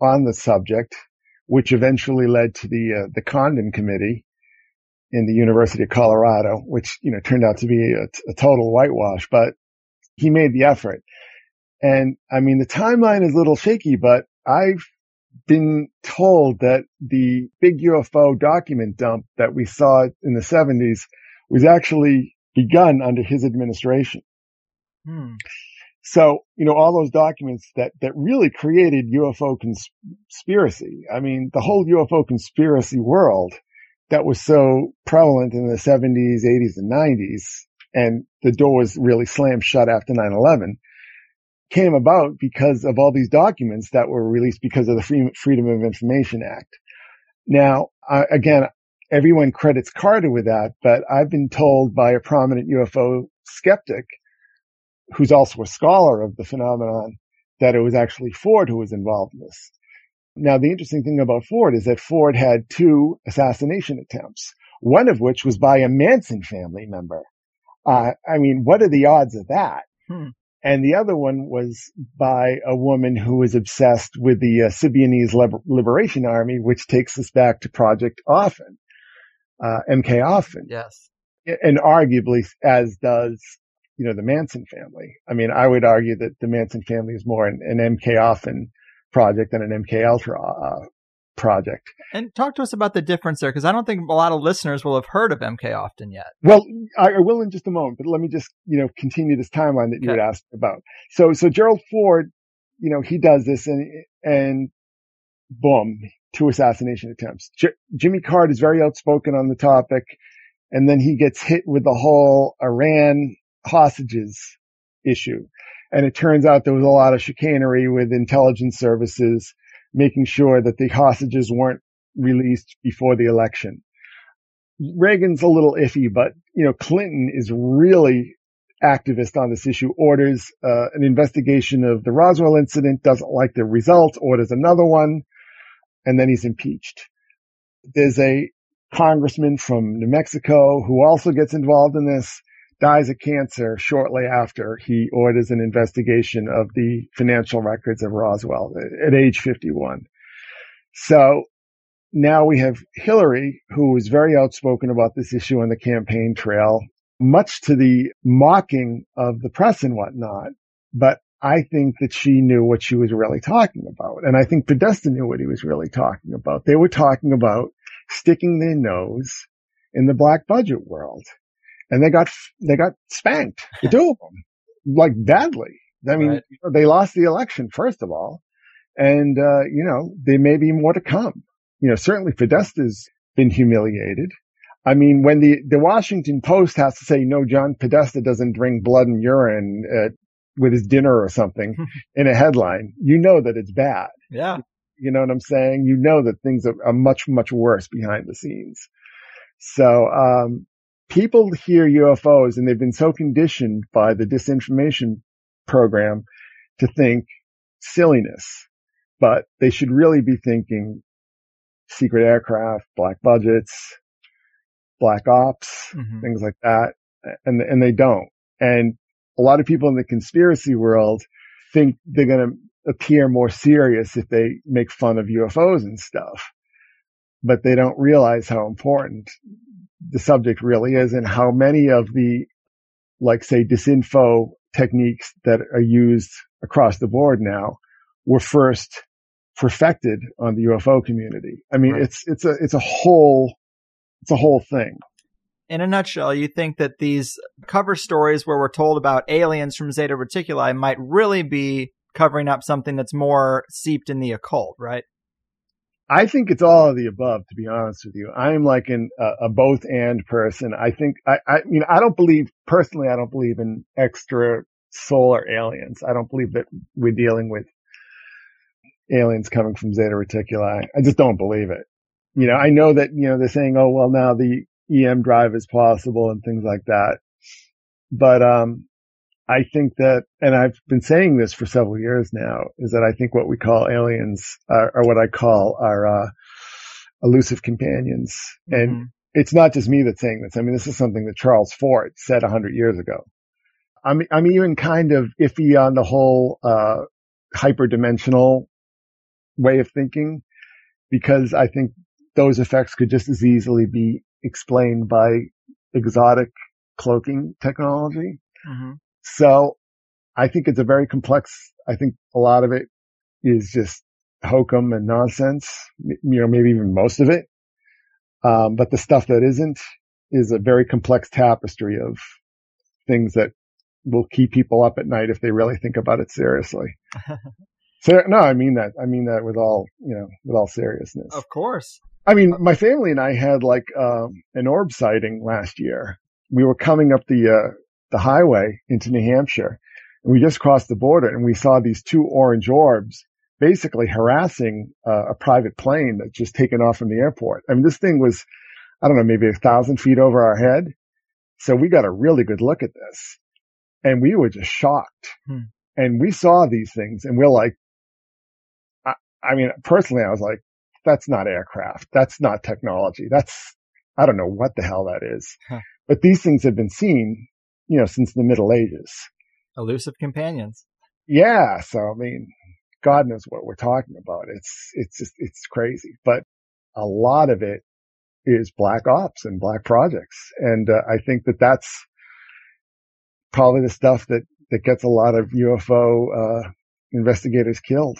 on the subject, which eventually led to the uh, the Condon Committee in the University of Colorado, which you know turned out to be a, a total whitewash. But he made the effort, and I mean the timeline is a little shaky, but I've been told that the big UFO document dump that we saw in the 70s was actually begun under his administration. Hmm. So, you know, all those documents that, that really created UFO conspiracy. I mean, the whole UFO conspiracy world that was so prevalent in the 70s, 80s, and 90s, and the door was really slammed shut after 9-11, came about because of all these documents that were released because of the Freedom of Information Act. Now, again, everyone credits Carter with that, but I've been told by a prominent UFO skeptic who's also a scholar of the phenomenon that it was actually Ford who was involved in this. Now, the interesting thing about Ford is that Ford had two assassination attempts. one of which was by a Manson family member. Uh, I mean, what are the odds of that? Hmm. And the other one was by a woman who was obsessed with the uh, Liber- Liberation Army, which takes us back to Project Often, uh, MK Often. Yes. And arguably, as does, you know, the Manson family. I mean, I would argue that the Manson family is more an, an MK Often project than an MK Ultra uh, project. And talk to us about the difference there, because I don't think a lot of listeners will have heard of MK Often yet. Well, I, I will in just a moment, but let me just, you know, continue this timeline that you Okay. had asked about. So, so Gerald Ford, you know, he does this and, and boom, two assassination attempts. J- Jimmy Carter is very outspoken on the topic. And then he gets hit with the whole Iran hostages issue. And it turns out there was a lot of chicanery with intelligence services making sure that the hostages weren't released before the election. Reagan's a little iffy, but you know, Clinton is really activist on this issue, orders uh, an investigation of the Roswell incident, doesn't like the results, orders another one, and then he's impeached. There's a congressman from New Mexico who also gets involved in this, dies of cancer shortly after he orders an investigation of the financial records of Roswell at age 51. So now we have Hillary, who was very outspoken about this issue on the campaign trail, much to the mocking of the press and whatnot. But I think that she knew what she was really talking about. And I think Podesta knew what he was really talking about. They were talking about sticking their nose in the black budget world. And they got, they got spanked, the two of them, like badly. I mean, Right. they lost the election, first of all. And, uh, you know, there may be more to come. You know, certainly Podesta's been humiliated. I mean, when the, the Washington Post has to say, no, John Podesta doesn't drink blood and urine uh, with his dinner or something in a headline, you know that it's bad. Yeah. You know what I'm saying? You know that things are, are much, much worse behind the scenes. So, um, people hear UFOs and they've been so conditioned by the disinformation program to think silliness, but they should really be thinking secret aircraft, black budgets, black ops, Mhm. things like that. And, and they don't. And a lot of people in the conspiracy world think they're going to appear more serious if they make fun of UFOs and stuff, but they don't realize how important the subject really is and how many of the, like say, disinfo techniques that are used across the board now were first perfected on the UFO community. I mean, Right. it's, it's a, it's a whole, it's a whole thing. In a nutshell, you think that these cover stories where we're told about aliens from Zeta Reticuli might really be covering up something that's more seeped in the occult, right? I think it's all of the above, to be honest with you. I am like an, a, a both and person. I think, I, I mean, I don't believe, personally, I don't believe in extra solar aliens. I don't believe that we're dealing with aliens coming from Zeta Reticuli. I just don't believe it. You know, I know that, you know, they're saying, oh, well, now the EM drive is possible and things like that. But, um, I think that, and I've been saying this for several years now, is that I think what we call aliens are, are what I call our, uh, elusive companions. And Mhm. it's not just me that's saying this. I mean, this is something that Charles Fort said a hundred years ago. I'm, I'm even kind of iffy on the whole, uh, hyperdimensional way of thinking because I think those effects could just as easily be explained by exotic cloaking technology. Mhm. So I think it's a very complex, I think a lot of it is just hokum and nonsense, you know, maybe even most of it. Um, but the stuff that isn't is a very complex tapestry of things that will keep people up at night if they really think about it seriously. so no, I mean that. I mean that with all, you know, with all seriousness. Of course. I mean, my family and I had like um, an orb sighting last year. We were coming up the uh, the highway into New Hampshire, and we just crossed the border, and we saw these two orange orbs basically harassing uh, a private plane that just taken off from the airport. I mean, this thing was, I don't know, maybe a thousand feet over our head. So we got a really good look at this, and we were just shocked. Hmm. And we saw these things, and we're like, I, I mean, personally, I was like that's not aircraft. That's not technology. That's, I don't know what the hell that is, Huh. but these things have been seen, you know, since the Middle Ages. Elusive companions. Yeah. So, I mean, God knows what we're talking about. It's, it's just, it's crazy, but a lot of it is black ops and black projects. And uh, I think that that's probably the stuff that, that gets a lot of UFO, uh, investigators killed.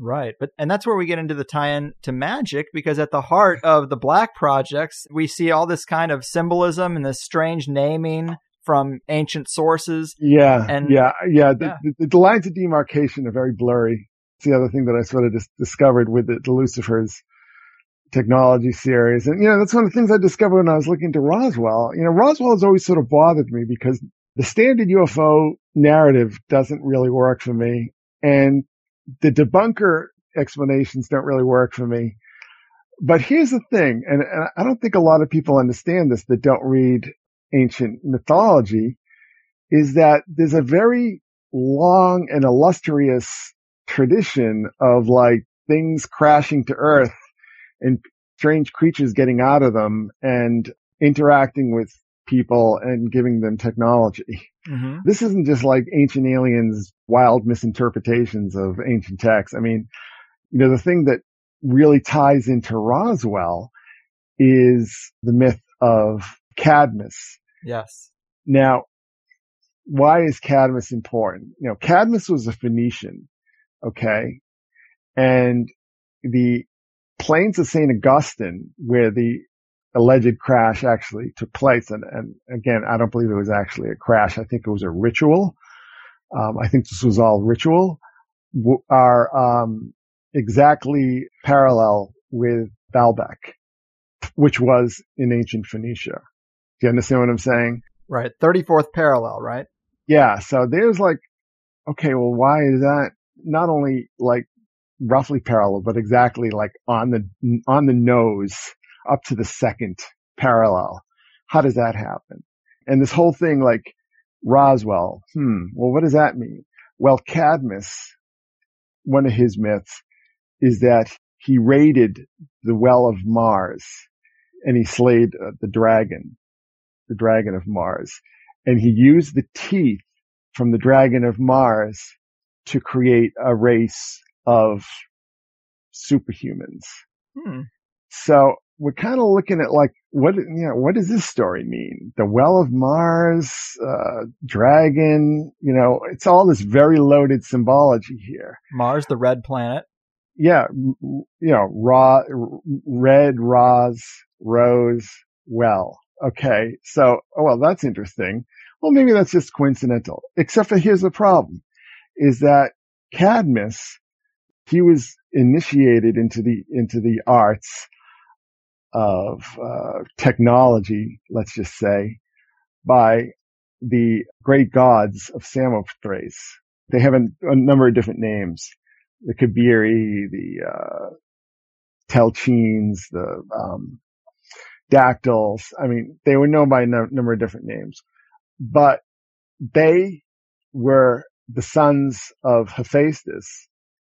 Right. But and that's where we get into the tie-in to magic because at the heart of the black projects, we see all this kind of symbolism and this strange naming from ancient sources. Yeah. And- yeah. Yeah. The, yeah. The, the lines of demarcation are very blurry. It's the other thing that I sort of just discovered with the, the Lucifer's technology series. And, you know, that's one of the things I discovered when I was looking to Roswell. You know, Roswell has always sort of bothered me because the standard UFO narrative doesn't really work for me. And the debunker explanations don't really work for me. But here's the thing, and, and I don't think a lot of people understand this that don't read ancient mythology, is that there's a very long and illustrious tradition of like things crashing to earth and strange creatures getting out of them and interacting with people and giving them technology. Mm-hmm. This isn't just like ancient aliens, wild misinterpretations of ancient texts. I mean, you know, the thing that really ties into Roswell is the myth of Cadmus. Yes. Now, why is Cadmus important? You know, Cadmus was a Phoenician. Okay. And the plains of St. Augustine, where the alleged crash actually took place. And, and again, I don't believe it was actually a crash. I think it was a ritual. Um, I think this was all ritual w- are, um, exactly parallel with Baalbek, which was in ancient Phoenicia. Do you understand what I'm saying? Right. 34th parallel, right? Yeah. So there's like, okay, well, why is that not only like roughly parallel, but exactly like on the, on the nose up to the second parallel? How does that happen? And this whole thing, like Roswell, hmm, well, what does that mean? Well, Cadmus, one of his myths is that he raided the well of Mars and he slayed uh, the dragon, the dragon of Mars and he used the teeth from the dragon of Mars to create a race of superhumans. Hmm. So we're kind of looking at like, what, you know, what does this story mean? The well of Mars, uh, dragon, you know, it's all this very loaded symbology here. Mars, the red planet. Yeah. You know, raw, red, Roz, rose, well. Okay. So, oh, well, that's interesting. Well, maybe that's just coincidental, except for here's the problem is that Cadmus, he was initiated into the, into the arts of, uh, technology, let's just say, by the great gods of Samothrace. They have a, a number of different names. The Kabiri, the, uh, Telchines, the, um, dactyls. I mean, they were known by a no- number of different names, but they were the sons of Hephaestus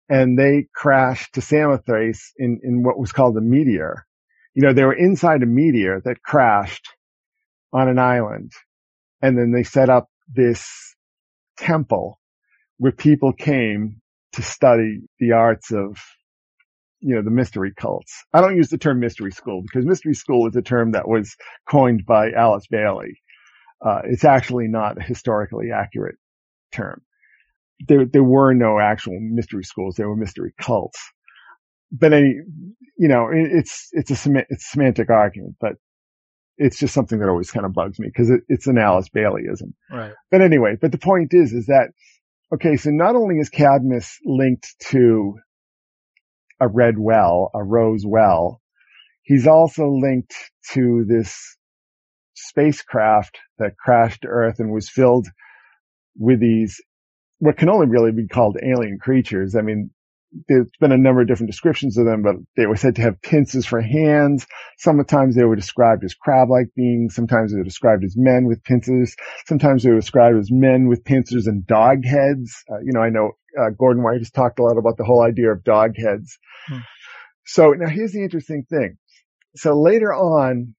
and they crashed to Samothrace in, in what was called a meteor. You know, they were inside a meteor that crashed on an island and then they set up this temple where people came to study the arts of you know, the mystery cults. I don't use the term mystery school because mystery school is a term that was coined by Alice Bailey. Uh, it's actually not a historically accurate term. There, there were no actual mystery schools. There were mystery cults. But any, you know, it, it's, it's a, sema- it's a semantic argument, but it's just something that always kind of bugs me because it, it's an Alice Baileyism. Right. But anyway, but the point is, is that, okay, so not only is Cadmus linked to a red well, a rose well, he's also linked to this spacecraft that crashed Earth and was filled with these, what can only really be called alien creatures. I mean, there's been a number of different descriptions of them, but they were said to have pincers for hands. Sometimes they were described as crab-like beings. Sometimes they were described as men with pincers. Sometimes they were described as men with pincers and dog heads. Uh, you know, I know uh, Gordon White has talked a lot about the whole idea of dog heads. Hmm. So now here's the interesting thing. So later on,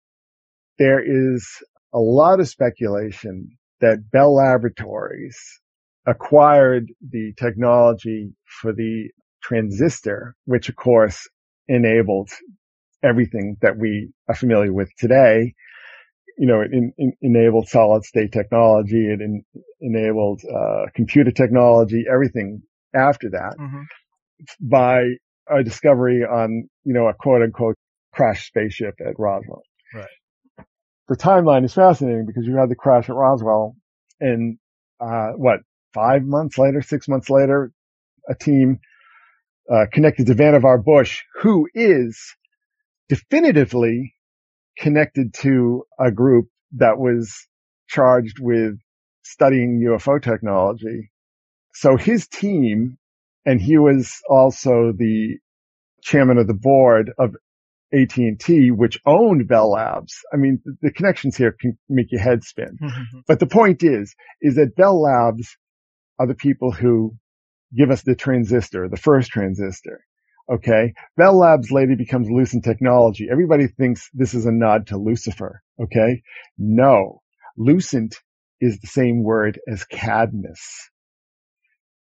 there is a lot of speculation that Bell Laboratories acquired the technology for the transistor, which of course enabled everything that we are familiar with today. You know, it in, in, enabled solid state technology. It in, enabled uh, computer technology, everything after that Mhm. by a discovery on, you know, a quote unquote crash spaceship at Roswell. Right. The timeline is fascinating because you had the crash at Roswell and, uh, what, five months later, six months later, a team, uh, connected to Vannevar Bush, who is definitively connected to a group that was charged with studying UFO technology. So his team, and he was also the chairman of the board of AT&T, which owned Bell Labs. I mean, the, the connections here can make your head spin. But the point is, is that Bell Labs are the people who give us the transistor, the first transistor. Okay. Bell Labs later becomes Lucent Technology. Everybody thinks this is a nod to Lucifer. Okay. No, Lucent is the same word as Cadmus.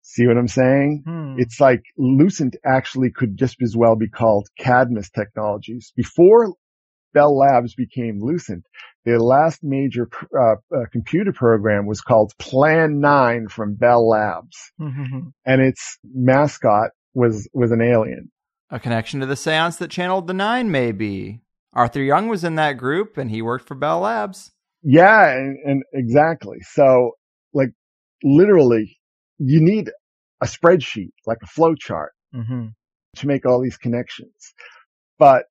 See what I'm saying? Hmm. It's like Lucent actually could just as well be called Cadmus Technologies. Before Bell Labs became Lucent, their last major uh, uh, computer program was called Plan 9 from Bell Labs. And its mascot was, was an alien. A connection to the seance that channeled the Nine, maybe. Arthur Young was in that group and he worked for Bell Labs. Yeah, and, and exactly. So like literally you need a spreadsheet, like a flow chart Mm-hmm. to make all these connections. But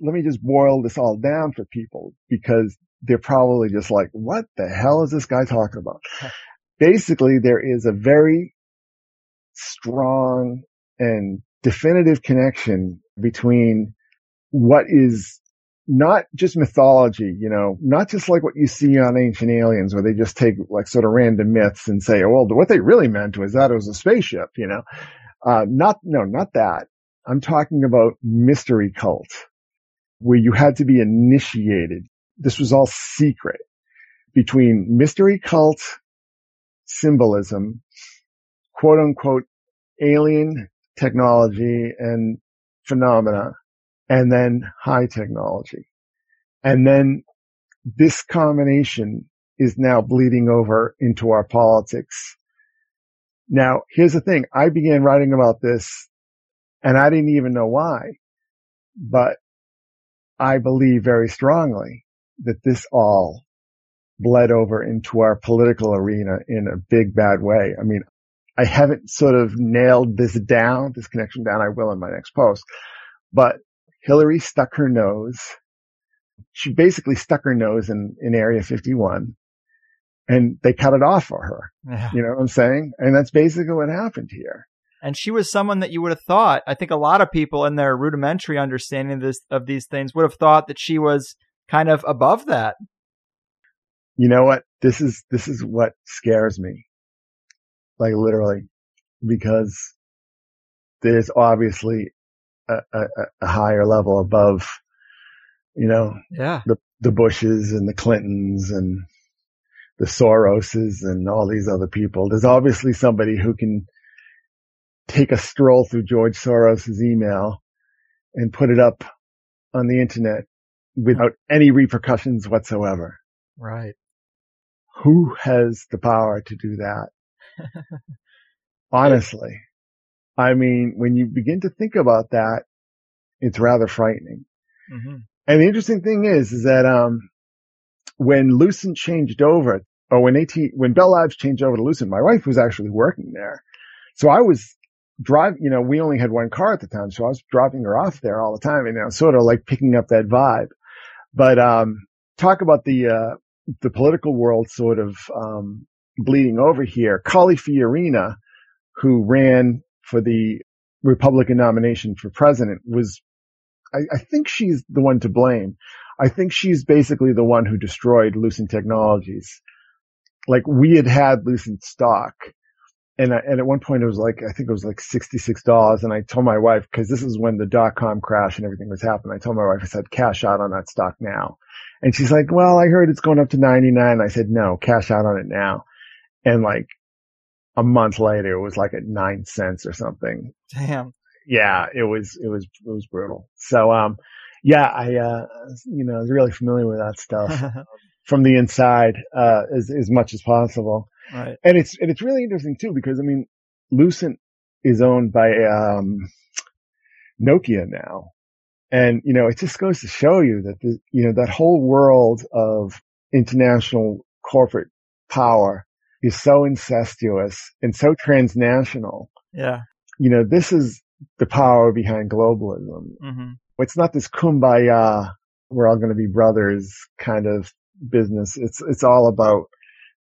let me just boil this all down for people because they're probably just like, what the hell is this guy talking about? Basically, there is a very strong and definitive connection between what is not just mythology, you know, not just like what you see on Ancient Aliens where they just take like sort of random myths and say, oh, well, what they really meant was that it was a spaceship, you know, uh, not, no, not that. I'm talking about mystery cult where you had to be initiated. This was all secret between mystery cult symbolism, quote unquote alien technology and phenomena, and then high technology. And then this combination is now bleeding over into our politics. Now, here's the thing. I began writing about this and I didn't even know why, but I believe very strongly that this all bled over into our political arena in a big bad way. I mean, I haven't sort of nailed this down, this connection down. I will in my next post, but Hillary stuck her nose. She basically stuck her nose in, in area 51 and they cut it off for her. Yeah. You know what I'm saying? And that's basically what happened here. And she was someone that you would have thought. I think a lot of people in their rudimentary understanding of this of these things would have thought that she was kind of above that. You know what? This is, this is what scares me. Like literally, because there's obviously a, a, a higher level above, you know, Yeah. the, the Bushes and the Clintons and the Soroses and all these other people. There's obviously somebody who can take a stroll through George Soros's email and put it up on the internet without any repercussions whatsoever. Right. Who has the power to do that? Honestly. I mean, when you begin to think about that, it's rather frightening. Mm-hmm. And the interesting thing is, is that, um, when Lucent changed over, or when AT, when Bell Labs changed over to Lucent, my wife was actually working there. So I was driving, you know, we only had one car at the time. So I was dropping her off there all the time and I was sort of like picking up that vibe. But, um, talk about the, uh, the political world sort of, um, bleeding over here. Carly Fiorina, who ran for the Republican nomination for president was, I, I think she's the one to blame. I think she's basically the one who destroyed Lucent Technologies. Like we had had Lucent stock and I, and at one point it was like I think it was like sixty six dollars, and I told my wife because this is when the dot com crash and everything was happening. I told my wife I said cash out on that stock now, and she's like, "Well, I heard it's going up to ninety nine. I said, "No, cash out on it now," and like a month later, it was like at nine cents or something. Damn. Yeah, it was it was it was brutal. So um, yeah, I uh, you know, I was really familiar with that stuff from the inside uh, as as much as possible. Right. And it's and it's really interesting too because I mean, Lucent is owned by um, Nokia now, and you know it just goes to show you that the you know that whole world of international corporate power is so incestuous and so transnational. Yeah. You know, this is the power behind globalism. hmm It's not this kumbaya, we're all going to be brothers kind of business. It's it's all about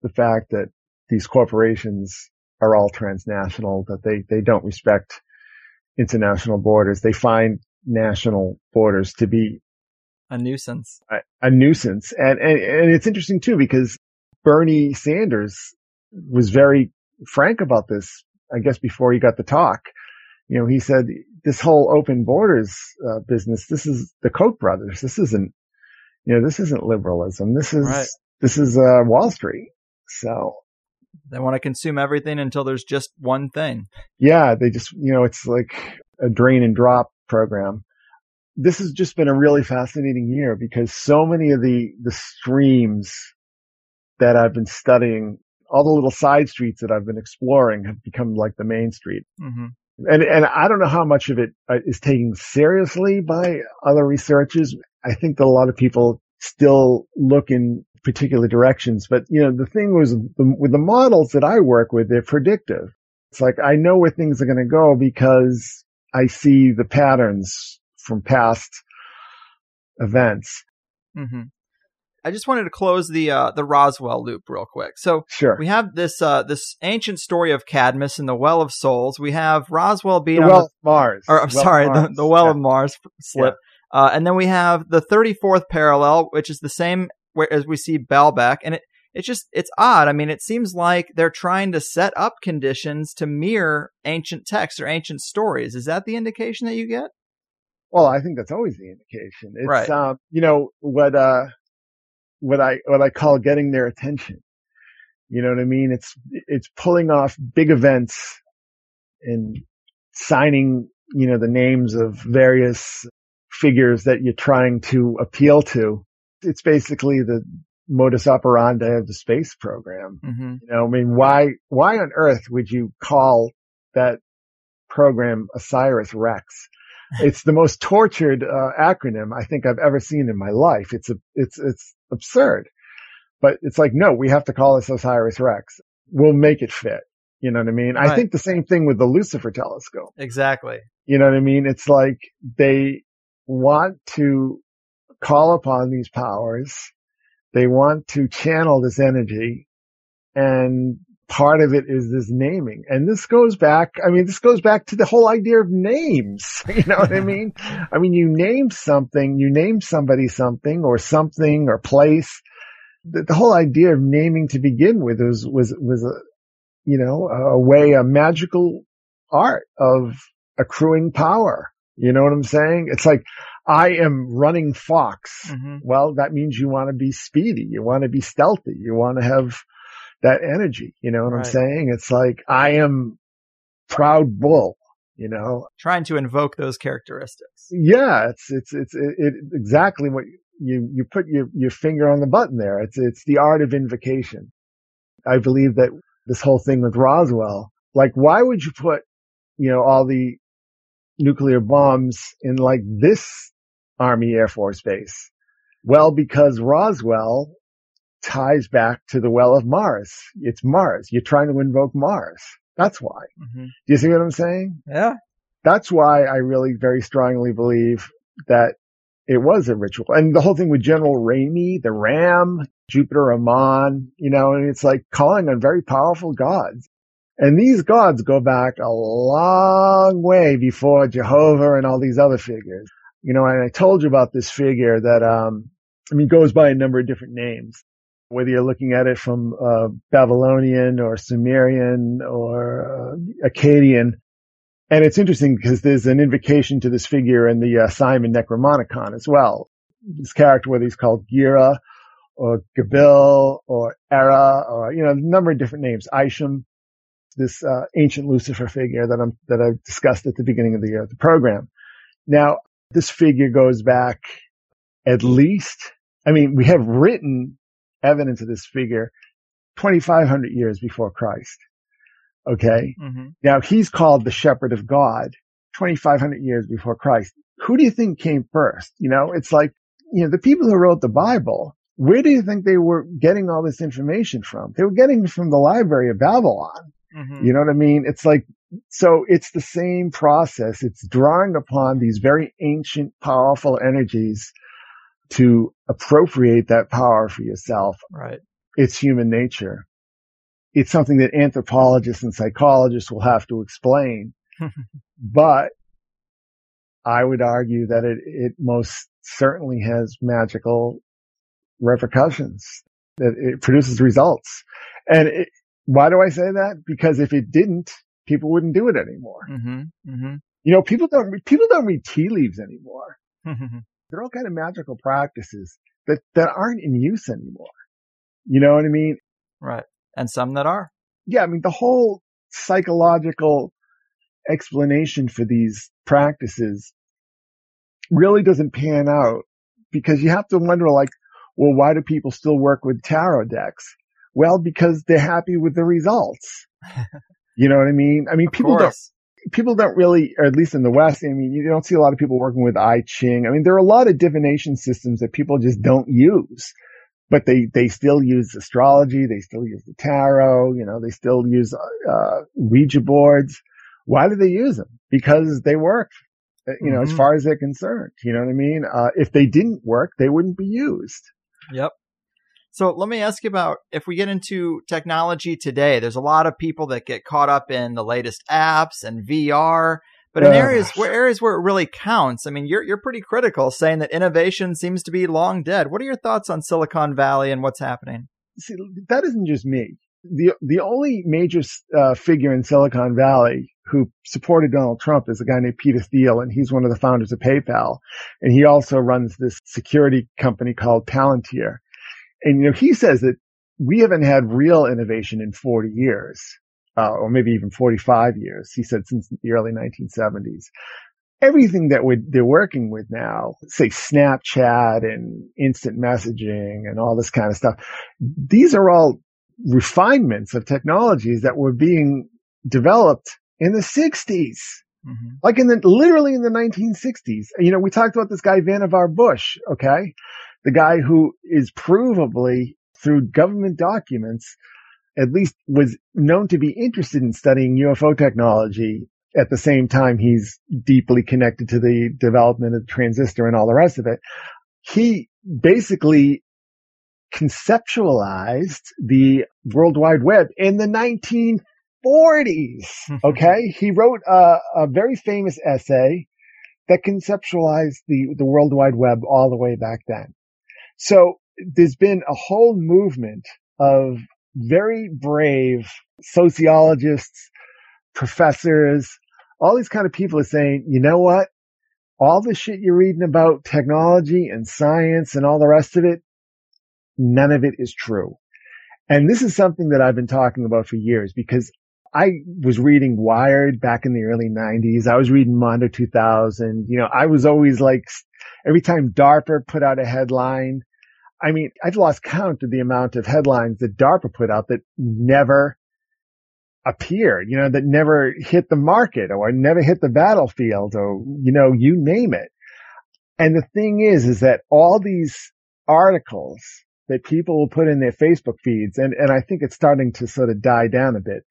the fact that these corporations are all transnational, that they, they don't respect international borders. They find national borders to be A nuisance. a, a nuisance. And, and, and it's interesting too, because Bernie Sanders was very frank about this, I guess, before he got the talk. You know, he said this whole open borders uh, business, this is the Koch brothers. This isn't, you know, this isn't liberalism. This is, Right. this is, uh, Wall Street. So They want to consume everything until there's just one thing. yeah, they just, you know, it's like a drain and drop program. This has just been a really fascinating year because so many of the, the streams that I've been studying, all the little side streets that I've been exploring have become like the main street. hmm And, and I don't know how much of it uh, taken seriously by other researchers. I think that a lot of people still look in particular directions, but you know, the thing was the, with the models that I work with, they're predictive. It's like I know where things are going to go because I see the patterns from past events. Mm-hmm. I just wanted to close the uh, the Roswell loop real quick. So Sure. we have this uh, this ancient story of Cadmus and the Well of Souls. We have Roswell being The on well the, of Mars. or I'm Well sorry, the, Mars. the Well Yeah. of Mars slip. Uh, and then we have the 34th parallel, which is the same where, as we see Baalbek. And it, it's just, it's odd. I mean, it seems like they're trying to set up conditions to mirror ancient texts or ancient stories. Is that the indication that you get? Well, I think that's always the indication. It's, Right. um, you know, what, uh, what I, what I call getting their attention. You know what I mean? It's, it's pulling off big events and signing, you know, the names of various figures that you're trying to appeal to. It's basically the modus operandi of the space program. Mm-hmm. You know, I mean, why, why on earth would you call that program Osiris Rex? It's the most tortured uh, acronym I think I've ever seen in my life. It's a, it's, it's absurd, but it's like, no, we have to call this Osiris Rex. We'll make it fit. You know what I mean? I think the same thing with the Lucifer telescope. Exactly. You know what I mean? It's like they want to call upon these powers. They want to channel this energy and part of it is this naming. And this goes back, I mean, this goes back to the whole idea of names. You know what I mean? I mean, you name something, you name somebody something or something or place. The, the whole idea of naming to begin with was, was, was a, you know, a way, a magical art of accruing power. You know what I'm saying? It's like, I am running Fox. hmm Well, that means you want to be speedy. You want to be stealthy. You want to have that energy. You know what Right. I'm saying? It's like, I am proud bull, you know? Trying to invoke those characteristics. Yeah, it's, it's, it's, it, it exactly what you, you put your, your finger on the button there. It's, it's the art of invocation. I believe that this whole thing with Roswell, like, why would you put, you know, all the nuclear bombs in like this Army Air Force base? Well, because Roswell ties back to the well of Mars. It's Mars. You're trying to invoke Mars. That's why. hmm Do you see what I'm saying? Yeah. That's why I really very strongly believe that it was a ritual. And the whole thing with General Ramey, the Ram, Jupiter Amon, you know, and it's like calling on very powerful gods. And these gods go back a long way before Jehovah and all these other figures. You know, and I told you about this figure that, um, I mean, goes by a number of different names. whether you're looking at it from uh, Babylonian or Sumerian or uh, Akkadian. And it's interesting because there's an invocation to this figure in the uh, Simon Necronomicon as well. This character, whether he's called Gira or Gabil or Era or, you know, a number of different names, Isham, this uh, ancient Lucifer figure that I'm, that I discussed at the beginning of the, uh, the program. Now, this figure goes back at least, I mean, we have written evidence of this figure 2,500 years before Christ. Okay. Mm-hmm. Now he's called the shepherd of God 2,500 years before Christ. Who do you think came first? You know, it's like, you know, the people who wrote the Bible, where do you think they were getting all this information from? They were getting it from the library of Babylon. Mm-hmm. You know what I mean? It's like, so it's the same process. It's drawing upon these very ancient, powerful energies to appropriate that power for yourself. Right. It's human nature. It's something that anthropologists and psychologists will have to explain. but I would argue that it, it most certainly has magical repercussions, that it produces results. And it, why do I say that? Because if it didn't, people wouldn't do it anymore. Mm-hmm. Mm-hmm. You know, people don't, people don't read tea leaves anymore. They're all kind of magical practices that, that aren't in use anymore. You know what I mean? right. And some that are. Yeah. I mean, the whole psychological explanation for these practices really doesn't pan out because you have to wonder like, well, why do people still work with tarot decks? Well, because they're happy with the results. you know what I mean? I mean, Of people don't, people don't really, or at least in the West, I mean, you don't see a lot of people working with I Ching. I mean, there are a lot of divination systems that people just don't use, but they, they still use astrology. They still use the tarot. You know, they still use, uh, Ouija boards. Why do they use them? Because they work, uh, you know, as Mhm. far as they're concerned. You know what I mean? Uh, if they didn't work, they wouldn't be used. Yep. So let me ask you about if we get into technology today, there's a lot of people that get caught up in the latest apps and VR, but in areas where areas where it really counts, I mean, you're you're pretty critical saying that innovation seems to be long dead. What are your thoughts on Silicon Valley and what's happening? see, that isn't just me. The the only major uh, figure in Silicon Valley who supported Donald Trump is a guy named Peter Thiel, and he's one of the founders of PayPal, and he also runs this security company called Palantir. And you know, he says that we haven't had real innovation in 40 years, uh, or maybe even 45 years. He said since the early 1970s. Everything that we they're working with now, say Snapchat and instant messaging and all this kind of stuff, these are all refinements of technologies that were being developed in the 60s. Mm-hmm. Like in the, literally in the 1960s. You know, we talked about this guy Vannevar Bush, okay? The guy who is provably through government documents, at least was known to be interested in studying UFO technology. At the same time, he's deeply connected to the development of the transistor and all the rest of it. He basically conceptualized the World Wide Web in the 1940s. Okay. he wrote a, a very famous essay that conceptualized the, the World Wide Web all the way back then. So there's been a whole movement of very brave sociologists, professors, all these kind of people are saying, you know what? All the shit you're reading about technology and science and all the rest of it, none of it is true. And this is something that I've been talking about for years because I was reading Wired back in the early 90s. I was reading Mondo 2000. You know, I was always like, every time DARPA put out a headline, I mean, I've lost count of the amount of headlines that DARPA put out that never appeared, you know, that never hit the market or never hit the battlefield or, you know, you name it. And the thing is, is that all these articles that people will put in their Facebook feeds, and, and I think it's starting to sort of die down a bit,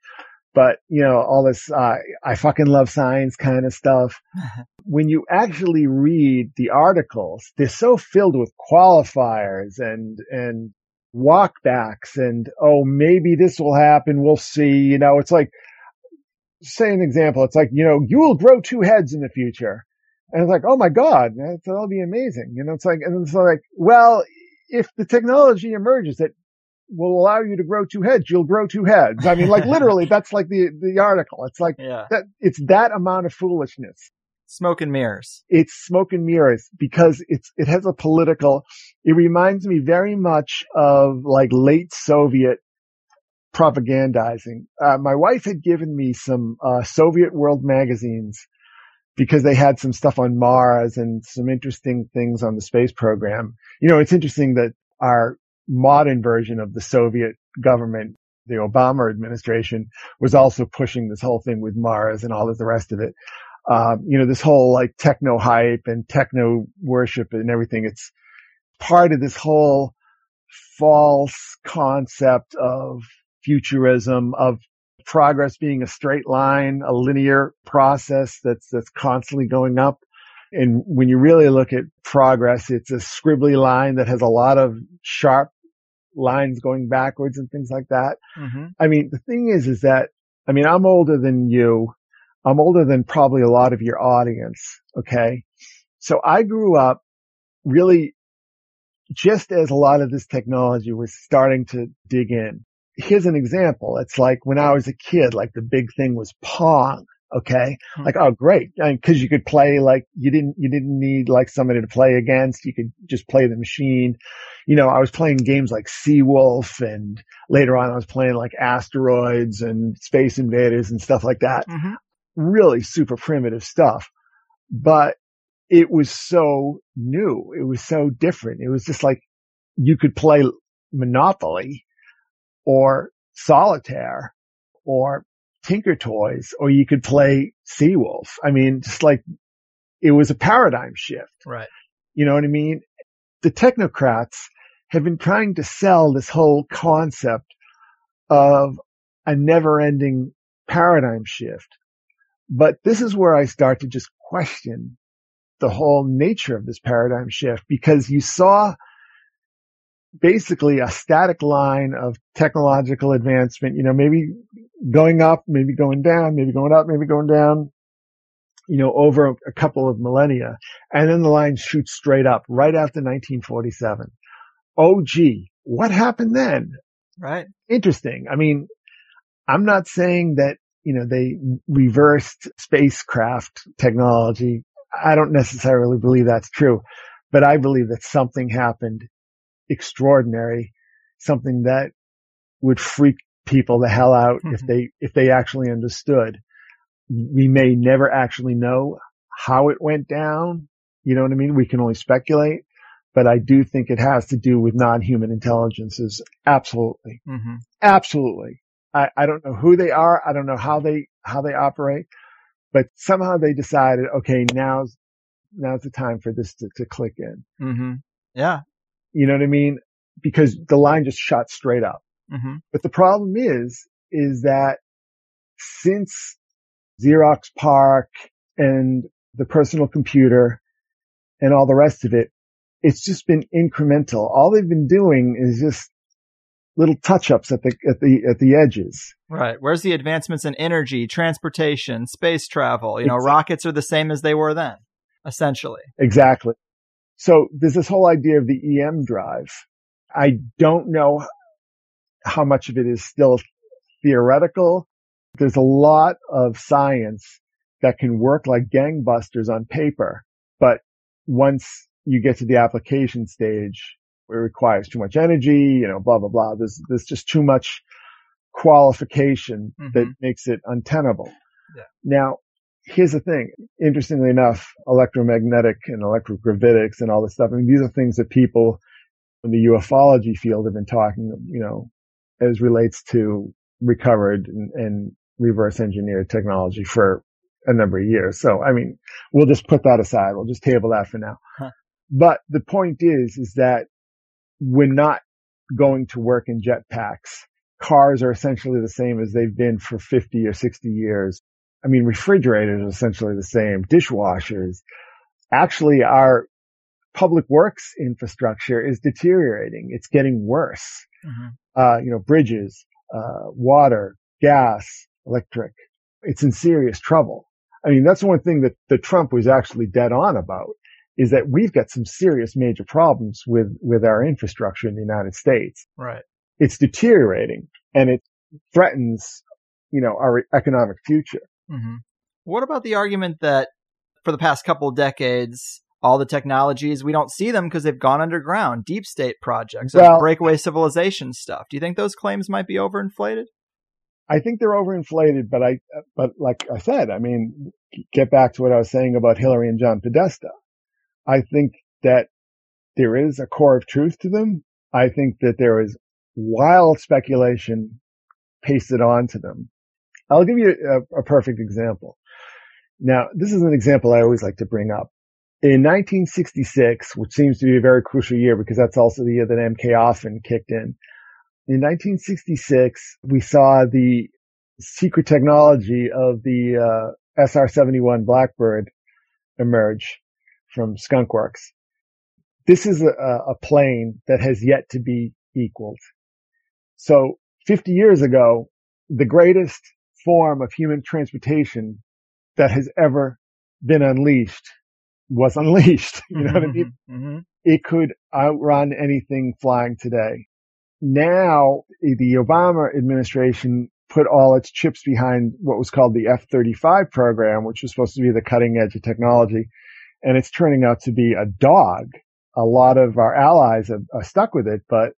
but you know, all this, uh, I fucking love science kind of stuff. when you actually read the articles, they're so filled with qualifiers and, and walkbacks and, oh, maybe this will happen. We'll see. You know, it's like, say an example. It's like, you know, you will grow two heads in the future. And it's like, oh my God, that'll be amazing. You know, it's like, and it's like, well, if the technology emerges that will allow you to grow two heads, you'll grow two heads. I mean, like literally, that's like the, the article. It's like Yeah. that, it's that amount of foolishness. Smoke and mirrors. It's smoke and mirrors because it's, it has a political, it reminds me very much of like late Soviet propagandizing. Uh, my wife had given me some, uh, Soviet world magazines because they had some stuff on Mars and some interesting things on the space program. You know, it's interesting that our modern version of the Soviet government, the Obama administration was also pushing this whole thing with Mars and all of the rest of it. Um, you know, this whole like techno hype and techno worship and everything. It's part of this whole false concept of futurism, of progress being a straight line, a linear process that's, that's constantly going up. And when you really look at progress, it's a scribbly line that has a lot of sharp lines going backwards and things like that. Mm-hmm. I mean, the thing is, is that, I mean, I'm older than you. I'm older than probably a lot of your audience. Okay. So I grew up really just as a lot of this technology was starting to dig in. Here's an example. It's like when I was a kid, like the big thing was Pong. Okay. Hmm. Like, oh, great. I mean, cause you could play like you didn't, you didn't need like somebody to play against. You could just play the machine. You know, I was playing games like Seawolf and later on I was playing like asteroids and space invaders and stuff like that. Mm-hmm. Really super primitive stuff, but it was so new. It was so different. It was just like you could play Monopoly or solitaire or Tinker Toys or you could play Seawolf. I mean, just like it was a paradigm shift. Right. You know what I mean? The technocrats have been trying to sell this whole concept of a never ending paradigm shift. But this is where I start to just question the whole nature of this paradigm shift because you saw basically a static line of technological advancement, you know, maybe going up, maybe going down, maybe going up, maybe going down, you know, over a, a couple of millennia. And then the line shoots straight up right after 1947. Oh, gee, what happened then? Right. Interesting. I mean, I'm not saying that, you know, they reversed spacecraft technology. I don't necessarily believe that's true, but I believe that something happened extraordinary, something that would freak people the hell out if Mhm. they, if they actually understood. We may never actually know how it went down. You know what I mean? We can only speculate, but I do think it has to do with non-human intelligences. Absolutely. Mm-hmm. Absolutely. I, I don't know who they are. I don't know how they, how they operate, but somehow they decided, okay, now's, now's the time for this to, to click in. Mm-hmm. Yeah. You know what I mean? Because the line just shot straight up. Mm-hmm. But the problem is, is that since Xerox PARC and the personal computer and all the rest of it, it's just been incremental. All they've been doing is just little touch ups at the, at the, at the edges. Right. Where's the advancements in energy, transportation, space travel? You know, Exactly. rockets are the same as they were then, essentially. Exactly. So there's this whole idea of the EM drive. I don't know how much of it is still theoretical. There's a lot of science that can work like gangbusters on paper, but once you get to the application stage, it requires too much energy, you know, blah, blah, blah. There's, there's just too much qualification that Mhm. makes it untenable. Yeah. Now, here's the thing. Interestingly enough, electromagnetic and electrogravitics and all this stuff. I mean, these are things that people in the ufology field have been talking, you know, as relates to recovered and, and reverse engineered technology for a number of years. So, I mean, we'll just put that aside. We'll just table that for now. Huh. But the point is, is that we're not going to work in jetpacks. Cars are essentially the same as they've been for 50 or 60 years. I mean, refrigerators are essentially the same, dishwashers. Actually, our public works infrastructure is deteriorating. It's getting worse. Mhm. Uh, you know, bridges, uh, water, gas, electric. It's in serious trouble. I mean, that's one thing that, that Trump was actually dead on about is that we've got some serious major problems with, with our infrastructure in the United States. Right. it's deteriorating and it threatens, you know, our economic future. Mm-hmm. What about the argument that for the past couple of decades, all the technologies we don't see them because they've gone underground, deep state projects, well, breakaway civilization stuff. Do you think those claims might be overinflated? I think they're overinflated, but I, but like I said, I mean, get back to what I was saying about Hillary and John Podesta. I think that there is a core of truth to them. I think that there is wild speculation pasted onto them. I'll give you a, a perfect example. Now, this is an example I always like to bring up. In 1966, which seems to be a very crucial year because that's also the year that MK Often kicked in. In 1966, we saw the secret technology of the uh, SR-71 Blackbird emerge from Skunkworks. This is a, a plane that has yet to be equaled. So 50 years ago, the greatest form of human transportation that has ever been unleashed was unleashed. You know mm-hmm, what I mean? Mm-hmm, mm-hmm. It could outrun anything flying today. Now the Obama administration put all its chips behind what was called the F-35 program, which was supposed to be the cutting edge of technology. And it's turning out to be a dog. A lot of our allies are, are stuck with it, but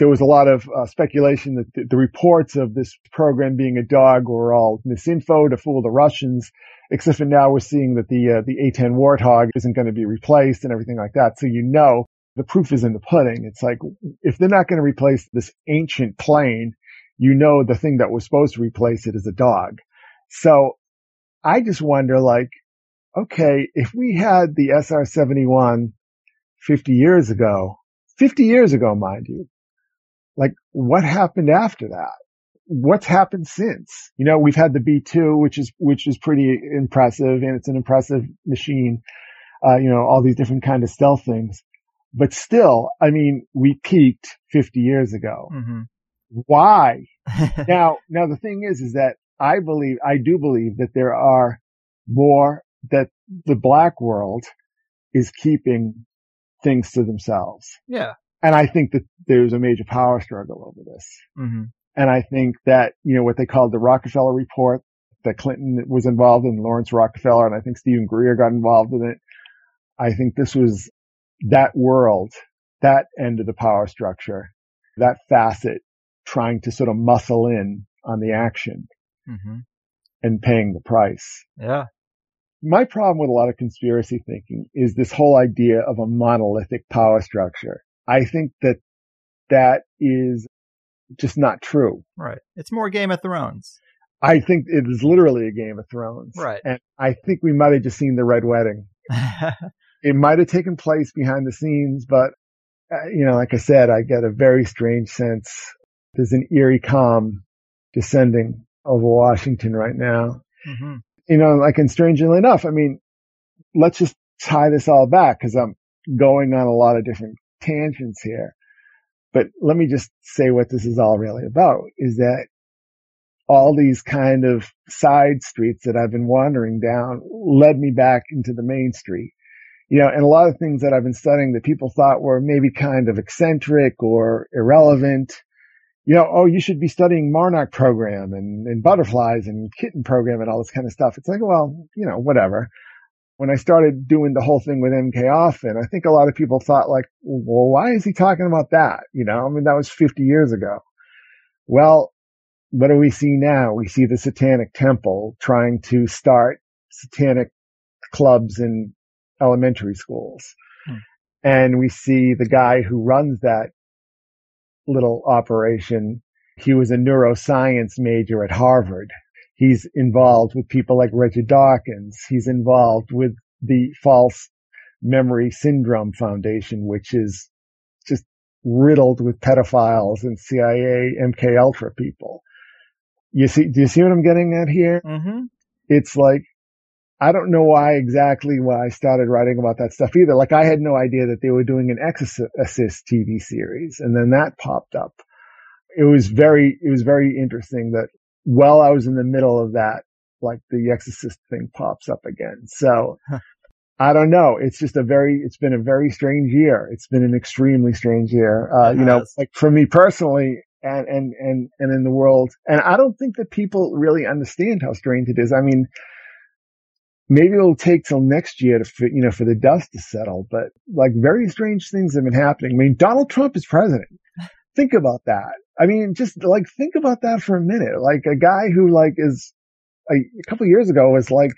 there was a lot of uh, speculation that the, the, reports of this program being a dog were all misinfo to fool the Russians. Except for now we're seeing that the uh, the A-10 Warthog isn't going to be replaced and everything like that. So you know the proof is in the pudding. It's like if they're not going to replace this ancient plane, you know the thing that was supposed to replace it is a dog. So I just wonder, like, okay, if we had the SR-71 50 years ago, 50 years ago, mind you, like what happened after that? What's happened since? You know, we've had the B2, which is, which is pretty impressive and it's an impressive machine. Uh, you know, all these different kind of stealth things, but still, I mean, we peaked 50 years ago. Mm-hmm. Why? now, now the thing is, is that I believe, I do believe that there are more that the black world is keeping things to themselves. Yeah. And I think that there's a major power struggle over this. Mm-hmm. And I think that, you know, what they called the Rockefeller report that Clinton was involved in, Laurance Rockefeller, and I think Steven Greer got involved in it. I think this was that world, that end of the power structure, that facet trying to sort of muscle in on the action mm-hmm. and paying the price. Yeah. My problem with a lot of conspiracy thinking is this whole idea of a monolithic power structure. I think that that is just not true. Right. It's more Game of Thrones. I think it is literally a Game of Thrones. Right. And I think we might have just seen the Red Wedding. it might have taken place behind the scenes, but, uh, you know, like I said, I get a very strange sense. There's an eerie calm descending over Washington right now. Mm-hmm. You know, like, and strangely enough, I mean, let's just tie this all back because I'm going on a lot of different tangents here. But let me just say what this is all really about is that all these kind of side streets that I've been wandering down led me back into the main street. You know, and a lot of things that I've been studying that people thought were maybe kind of eccentric or irrelevant. You know, oh, you should be studying Monarch program and, and butterflies and kitten program and all this kind of stuff. It's like, well, you know, whatever when I started doing the whole thing with MK Ultra, I think a lot of people thought like, well, why is he talking about that? You know, I mean, that was 50 years ago. Well, what do we see now? We see the satanic temple trying to start satanic clubs in elementary schools. Hmm. And we see the guy who runs that little operation. He was a neuroscience major at Harvard. He's involved with people like Reggie Dawkins. He's involved with the False Memory Syndrome Foundation, which is just riddled with pedophiles and CIA MK Ultra people. You see, do you see what I'm getting at here? Mm-hmm. It's like, I don't know why exactly why I started writing about that stuff either. Like I had no idea that they were doing an Exorcist TV series and then that popped up. It was very, it was very interesting that while I was in the middle of that, like the Exorcist thing pops up again. So I don't know. It's just a very, it's been a very strange year. It's been an extremely strange year. Uh, you know, like for me personally and, and, and, and in the world. And I don't think that people really understand how strange it is. I mean, maybe it'll take till next year to, you know, for the dust to settle, but like very strange things have been happening. I mean, Donald Trump is president. Think about that. I mean, just like think about that for a minute. Like a guy who like is a, a couple years ago was like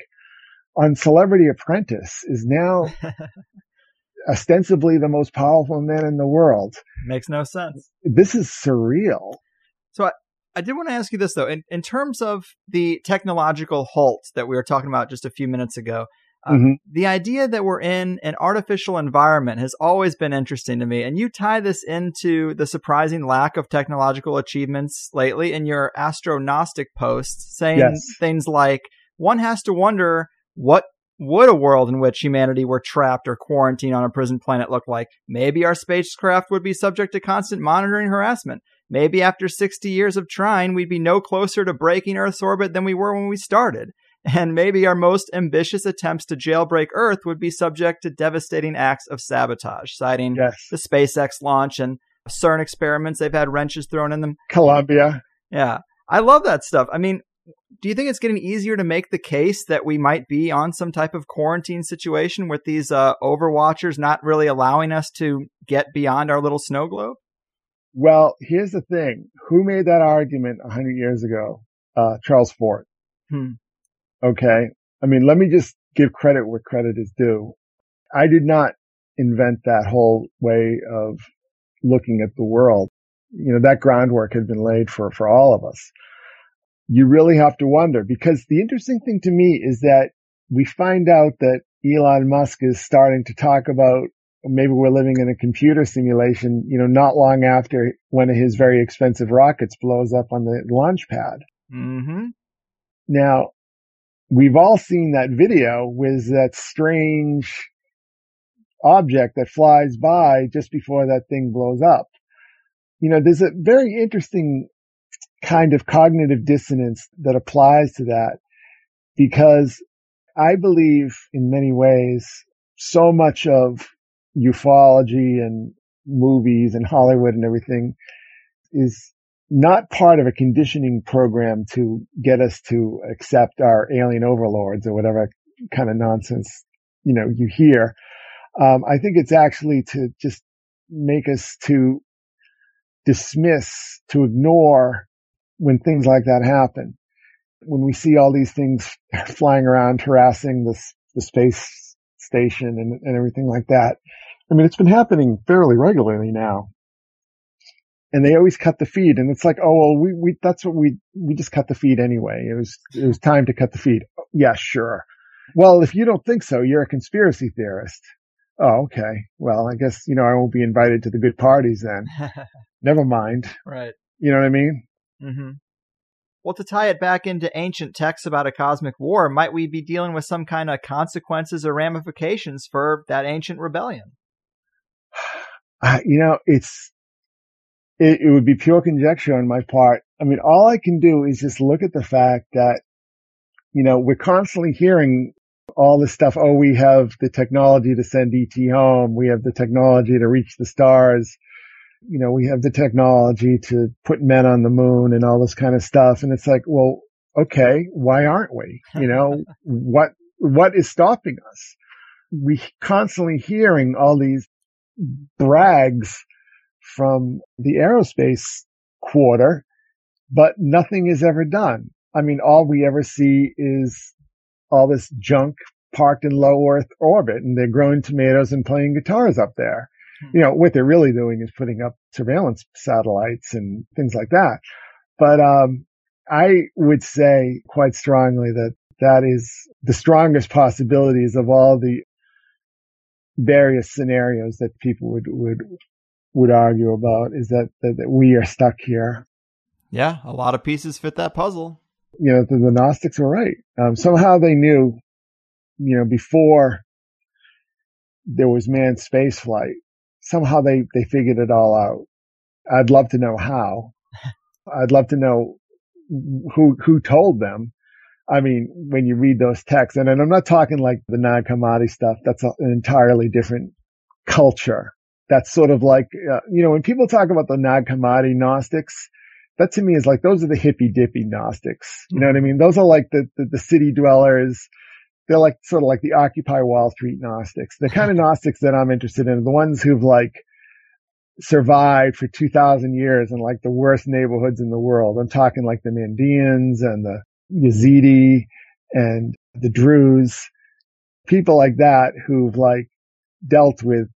on Celebrity Apprentice is now ostensibly the most powerful man in the world. Makes no sense. This is surreal. So I, I did want to ask you this though, in, in terms of the technological halt that we were talking about just a few minutes ago, uh, mm-hmm. the idea that we're in an artificial environment has always been interesting to me. And you tie this into the surprising lack of technological achievements lately in your astrognostic posts, saying yes. things like, one has to wonder what would a world in which humanity were trapped or quarantined on a prison planet look like? Maybe our spacecraft would be subject to constant monitoring harassment. Maybe after 60 years of trying, we'd be no closer to breaking Earth's orbit than we were when we started. And maybe our most ambitious attempts to jailbreak Earth would be subject to devastating acts of sabotage, citing yes. the SpaceX launch and CERN experiments. They've had wrenches thrown in them. Columbia. Yeah. I love that stuff. I mean, do you think it's getting easier to make the case that we might be on some type of quarantine situation with these uh, overwatchers not really allowing us to get beyond our little snow globe? Well, here's the thing. Who made that argument a hundred years ago? Uh, Charles Fort. Hmm. Okay. I mean, let me just give credit where credit is due. I did not invent that whole way of looking at the world. You know, that groundwork had been laid for, for all of us you really have to wonder because the interesting thing to me is that we find out that Elon Musk is starting to talk about maybe we're living in a computer simulation, you know, not long after one of his very expensive rockets blows up on the launch pad. Mm-hmm. Now, we've all seen that video with that strange object that flies by just before that thing blows up. You know, there's a very interesting kind of cognitive dissonance that applies to that because I believe in many ways so much of ufology and movies and Hollywood and everything is not part of a conditioning program to get us to accept our alien overlords or whatever kind of nonsense, you know, you hear. Um, I think it's actually to just make us to dismiss, to ignore when things like that happen. When we see all these things flying around harassing the, the space station and, and everything like that. I mean, it's been happening fairly regularly now. And they always cut the feed and it's like, oh, well, we, we, that's what we, we just cut the feed anyway. It was, it was time to cut the feed. Yeah, sure. Well, if you don't think so, you're a conspiracy theorist. Oh, okay. Well, I guess, you know, I won't be invited to the good parties then. Never mind. Right. You know what I mean? Mm-hmm. Well, to tie it back into ancient texts about a cosmic war, might we be dealing with some kind of consequences or ramifications for that ancient rebellion? Uh, you know, it's, it, it would be pure conjecture on my part. I mean, all I can do is just look at the fact that, you know, we're constantly hearing all this stuff. Oh, we have the technology to send ET home. We have the technology to reach the stars you know, we have the technology to put men on the moon and all this kind of stuff. And it's like, well, okay, why aren't we? You know, what, what is stopping us? We constantly hearing all these brags from the aerospace quarter, but nothing is ever done. I mean, all we ever see is all this junk parked in low Earth orbit and they're growing tomatoes and playing guitars up there you know, what they're really doing is putting up surveillance satellites and things like that. But, um, I would say quite strongly that that is the strongest possibilities of all the various scenarios that people would, would, would argue about is that, that, that we are stuck here. Yeah. A lot of pieces fit that puzzle. You know, the, the Gnostics were right. Um, somehow they knew, you know, before there was manned space flight somehow they, they figured it all out. I'd love to know how. I'd love to know who, who told them. I mean, when you read those texts, and, and I'm not talking like the Hammadi stuff. That's a, an entirely different culture. That's sort of like, uh, you know, when people talk about the Nag Hammadi Gnostics, that to me is like, those are the hippy dippy Gnostics. You know what I mean? Those are like the, the, the city dwellers. They're like sort of like the Occupy Wall Street Gnostics. The kind of Gnostics that I'm interested in are the ones who've like survived for 2000 years in like the worst neighborhoods in the world. I'm talking like the Mandeans and the Yazidi and the Druze, people like that who've like dealt with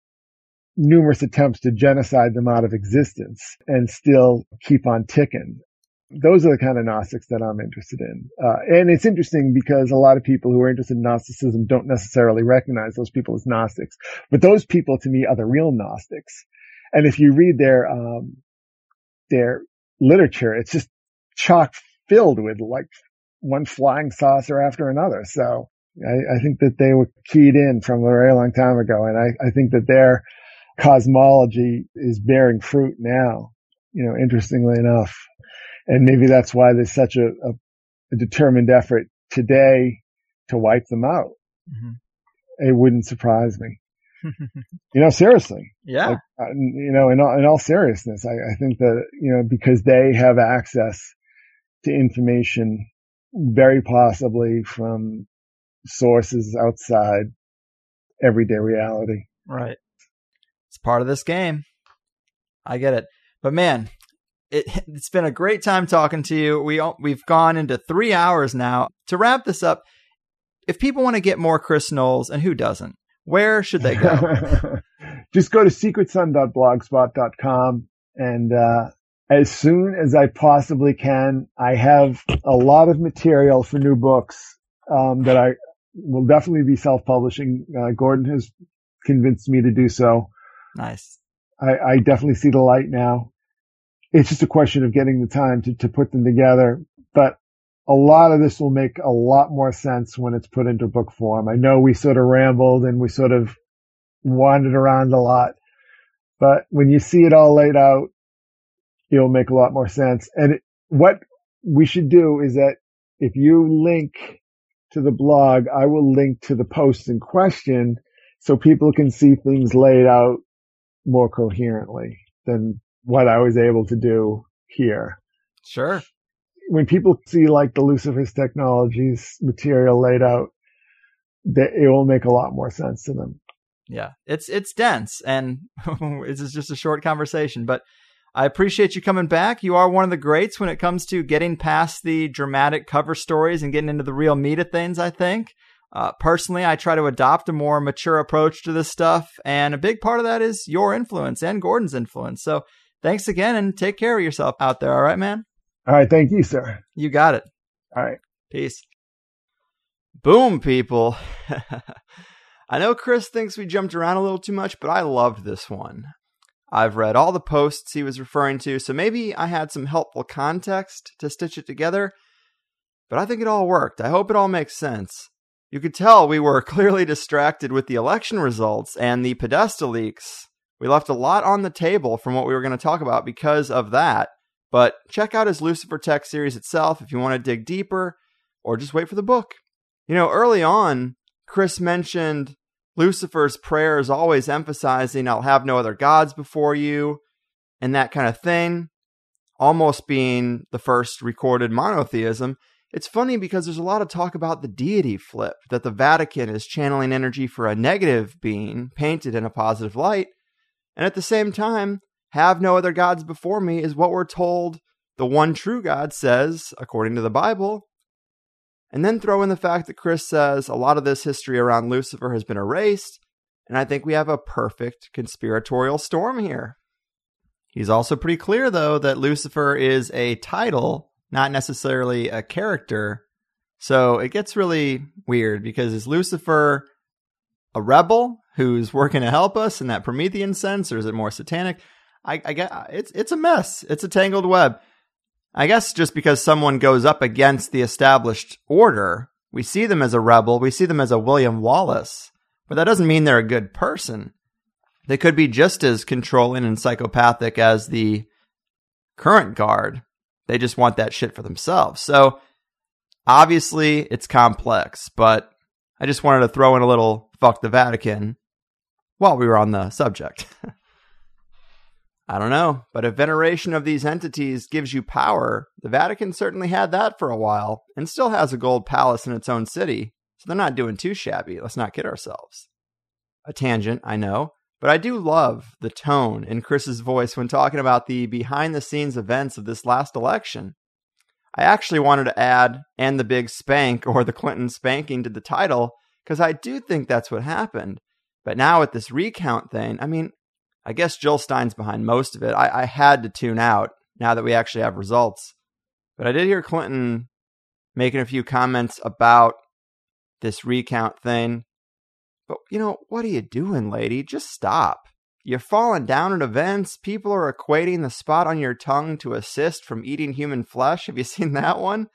numerous attempts to genocide them out of existence and still keep on ticking. Those are the kind of Gnostics that I'm interested in. Uh, and it's interesting because a lot of people who are interested in Gnosticism don't necessarily recognize those people as Gnostics. But those people to me are the real Gnostics. And if you read their, um, their literature, it's just chock filled with like one flying saucer after another. So I, I, think that they were keyed in from a very long time ago. And I, I think that their cosmology is bearing fruit now, you know, interestingly enough. And maybe that's why there's such a, a, a determined effort today to wipe them out. Mm-hmm. It wouldn't surprise me. you know, seriously. Yeah. Like, uh, you know, in all, in all seriousness, I, I think that, you know, because they have access to information very possibly from sources outside everyday reality. Right. It's part of this game. I get it. But man, it, has been a great time talking to you. We we've gone into three hours now. To wrap this up, if people want to get more Chris Knowles, and who doesn't, where should they go? Just go to secretsun.blogspot.com and uh, as soon as I possibly can. I have a lot of material for new books um, that I will definitely be self-publishing. Uh, Gordon has convinced me to do so. Nice. I, I, definitely see the light now. It's just a question of getting the time to, to put them together. But a lot of this will make a lot more sense when it's put into book form. I know we sort of rambled and we sort of wandered around a lot, but when you see it all laid out, it'll make a lot more sense. And it, what we should do is that if you link to the blog, I will link to the post in question so people can see things laid out more coherently than what I was able to do here. Sure. When people see like the Lucifer's Technologies material laid out, that it will make a lot more sense to them. Yeah, it's it's dense, and this is just a short conversation, but I appreciate you coming back. You are one of the greats when it comes to getting past the dramatic cover stories and getting into the real meat of things, I think. Uh, personally, I try to adopt a more mature approach to this stuff, and a big part of that is your influence and Gordon's influence. So thanks again and take care of yourself out there, all right, man? All right, thank you, sir. You got it. All right. Peace. Boom, people. I know Chris thinks we jumped around a little too much, but I loved this one. I've read all the posts he was referring to, so maybe I had some helpful context to stitch it together. But I think it all worked. I hope it all makes sense. You could tell we were clearly distracted with the election results and the Podesta leaks. We left a lot on the table from what we were going to talk about because of that. But check out his Lucifer Tech series itself if you want to dig deeper, or just wait for the book. You know, early on, Chris mentioned Lucifer's prayer is always emphasizing, I'll have no other gods before you, and that kind of thing, almost being the first recorded monotheism. It's funny because there's a lot of talk about the deity flip, that the Vatican is channeling energy for a negative being painted in a positive light. And at the same time, have no other gods before me is what we're told the one true God says, according to the Bible, and then throw in the fact that Chris says a lot of this history around Lucifer has been erased, and I think we have a perfect conspiratorial storm here. He's also pretty clear, though, that Lucifer is a title, not necessarily a character. So it gets really weird because is Lucifer a rebel who's working to help us in that Promethean sense, or is it more satanic? I, I get it's it's a mess. It's a tangled web. I guess just because someone goes up against the established order, we see them as a rebel, we see them as a William Wallace, but that doesn't mean they're a good person. They could be just as controlling and psychopathic as the current guard. They just want that shit for themselves. So Obviously, it's complex, but I just wanted to throw in a little fuck the Vatican while we were on the subject. I don't know, but if veneration of these entities gives you power, the Vatican certainly had that for a while and still has a gold palace in its own city, so they're not doing too shabby. Let's not kid ourselves. A tangent, I know, but I do love the tone in Chris's voice when talking about the behind the scenes events of this last election. I actually wanted to add, and the big spank or the Clinton spanking to the title, because I do think that's what happened. But now with this recount thing, I mean, I guess Jill Stein's behind most of it. I, I had to tune out now that we actually have results. But I did hear Clinton making a few comments about this recount thing. But, you know, what are you doing, lady? Just stop. You're falling down at events. People are equating the spot on your tongue to a from eating human flesh. Have you seen that one?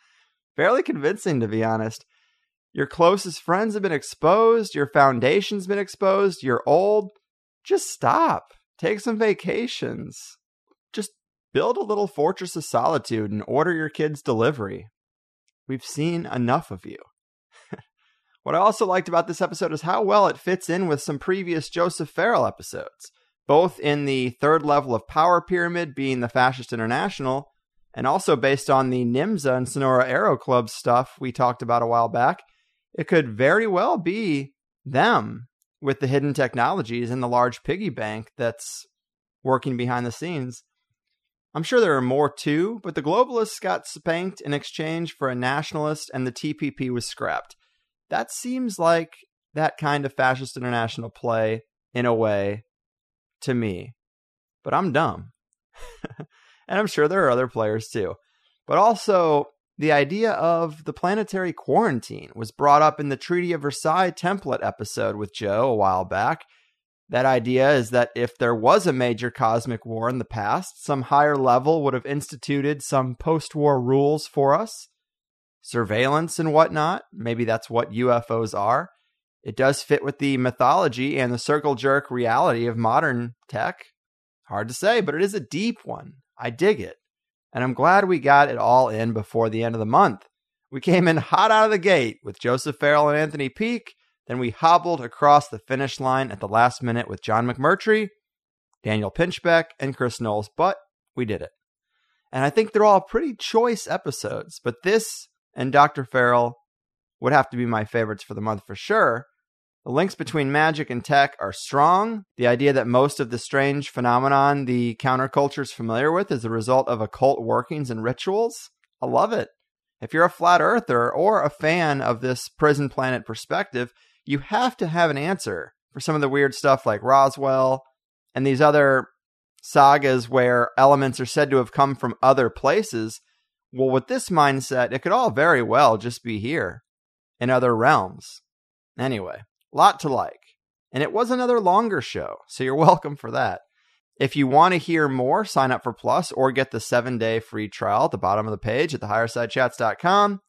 Fairly convincing, to be honest. Your closest friends have been exposed. Your foundation's been exposed. You're old. Just stop. Take some vacations. Just build a little fortress of solitude and order your kids' delivery. We've seen enough of you. What I also liked about this episode is how well it fits in with some previous Joseph Farrell episodes, both in the third level of power pyramid being the Fascist International, and also based on the NYMZA and Sonora Aero Club stuff we talked about a while back. It could very well be them with the hidden technologies and the large piggy bank that's working behind the scenes. I'm sure there are more too, but the globalists got spanked in exchange for a nationalist and the TPP was scrapped. That seems like that kind of fascist international play in a way to me. But I'm dumb. and I'm sure there are other players too. But also, the idea of the planetary quarantine was brought up in the Treaty of Versailles template episode with Joe a while back. That idea is that if there was a major cosmic war in the past, some higher level would have instituted some post war rules for us, surveillance and whatnot. Maybe that's what UFOs are. It does fit with the mythology and the circle jerk reality of modern tech. Hard to say, but it is a deep one. I dig it and I'm glad we got it all in before the end of the month. We came in hot out of the gate with Joseph Farrell and Anthony Peake. Then we hobbled across the finish line at the last minute with John McMurtry, Daniel Pinchbeck, and Chris Knowles, but we did it. And I think they're all pretty choice episodes, but this and Dr. Farrell would have to be my favorites for the month for sure. The links between magic and tech are strong. The idea that most of the strange phenomenon the counterculture is familiar with is the result of occult workings and rituals. I love it. If you're a flat earther or a fan of this prison planet perspective, you have to have an answer for some of the weird stuff like Roswell and these other sagas where elements are said to have come from other places. Well, with this mindset, it could all very well just be here in other realms. Anyway, Lot to like. And it was another longer show, so you're welcome for that. If you want to hear more, sign up for Plus or get the seven day free trial at the bottom of the page at thehighersidechats.com.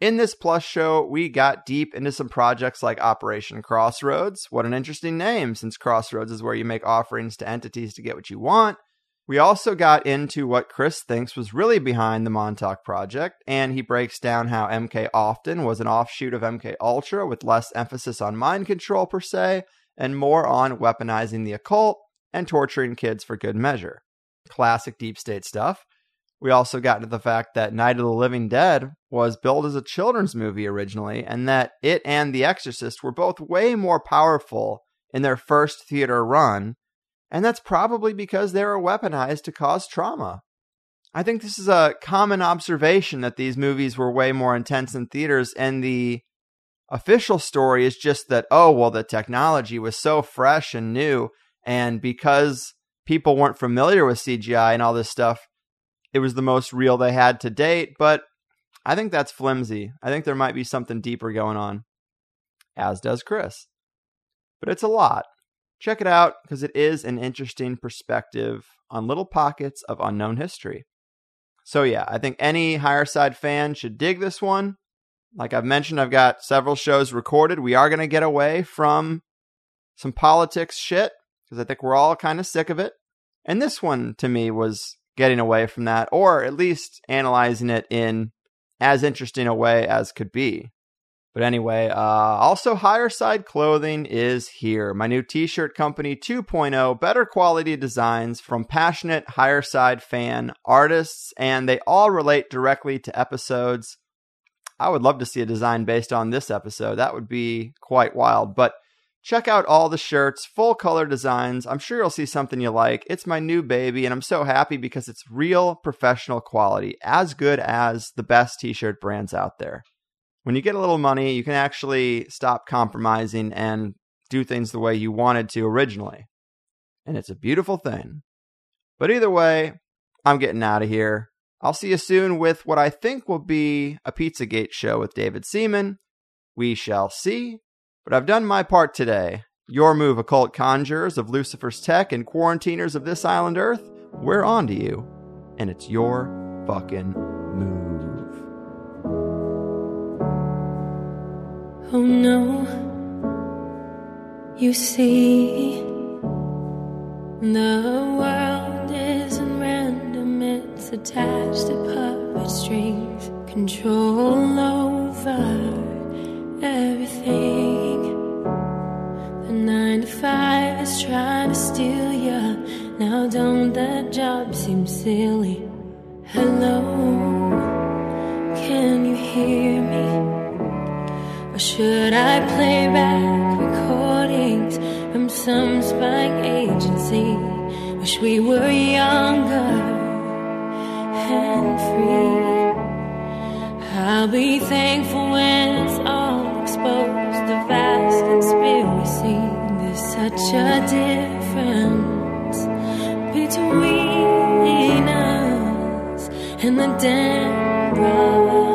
In this Plus show, we got deep into some projects like Operation Crossroads. What an interesting name, since Crossroads is where you make offerings to entities to get what you want. We also got into what Chris thinks was really behind the Montauk project, and he breaks down how MK Often was an offshoot of MK Ultra with less emphasis on mind control per se, and more on weaponizing the occult and torturing kids for good measure. Classic deep state stuff. We also got into the fact that Night of the Living Dead was billed as a children's movie originally, and that it and The Exorcist were both way more powerful in their first theater run and that's probably because they were weaponized to cause trauma. I think this is a common observation that these movies were way more intense in theaters, and the official story is just that, oh, well, the technology was so fresh and new, and because people weren't familiar with CGI and all this stuff, it was the most real they had to date. But I think that's flimsy. I think there might be something deeper going on, as does Chris. But it's a lot check it out because it is an interesting perspective on little pockets of unknown history. So, yeah, I think any higher side fan should dig this one. Like I've mentioned, I've got several shows recorded. We are going to get away from some politics shit because I think we're all kind of sick of it. And this one to me was getting away from that, or at least analyzing it in as interesting a way as could be. But anyway, uh, also Higher Side Clothing is here. My new t shirt company 2.0, better quality designs from passionate Higher Side fan artists, and they all relate directly to episodes. I would love to see a design based on this episode. That would be quite wild. But check out all the shirts, full color designs. I'm sure you'll see something you like. It's my new baby, and I'm so happy because it's real professional quality, as good as the best t shirt brands out there when you get a little money, you can actually stop compromising and do things the way you wanted to originally. And it's a beautiful thing. But either way, I'm getting out of here. I'll see you soon with what I think will be a Pizzagate show with David Seaman. We shall see. But I've done my part today. Your move, occult conjurers of Lucifer's tech and quarantiners of this island Earth. We're on to you. And it's your fucking Oh no, you see, the world isn't random, it's attached to puppet strings, control over everything. The nine to five is trying to steal you. Now, don't that job seem silly? Hello, can you hear me? Should I play back recordings from some spying agency? Wish we were younger and free. I'll be thankful when it's all exposed. The vast conspiracy. There's such a difference between us and the damn rush.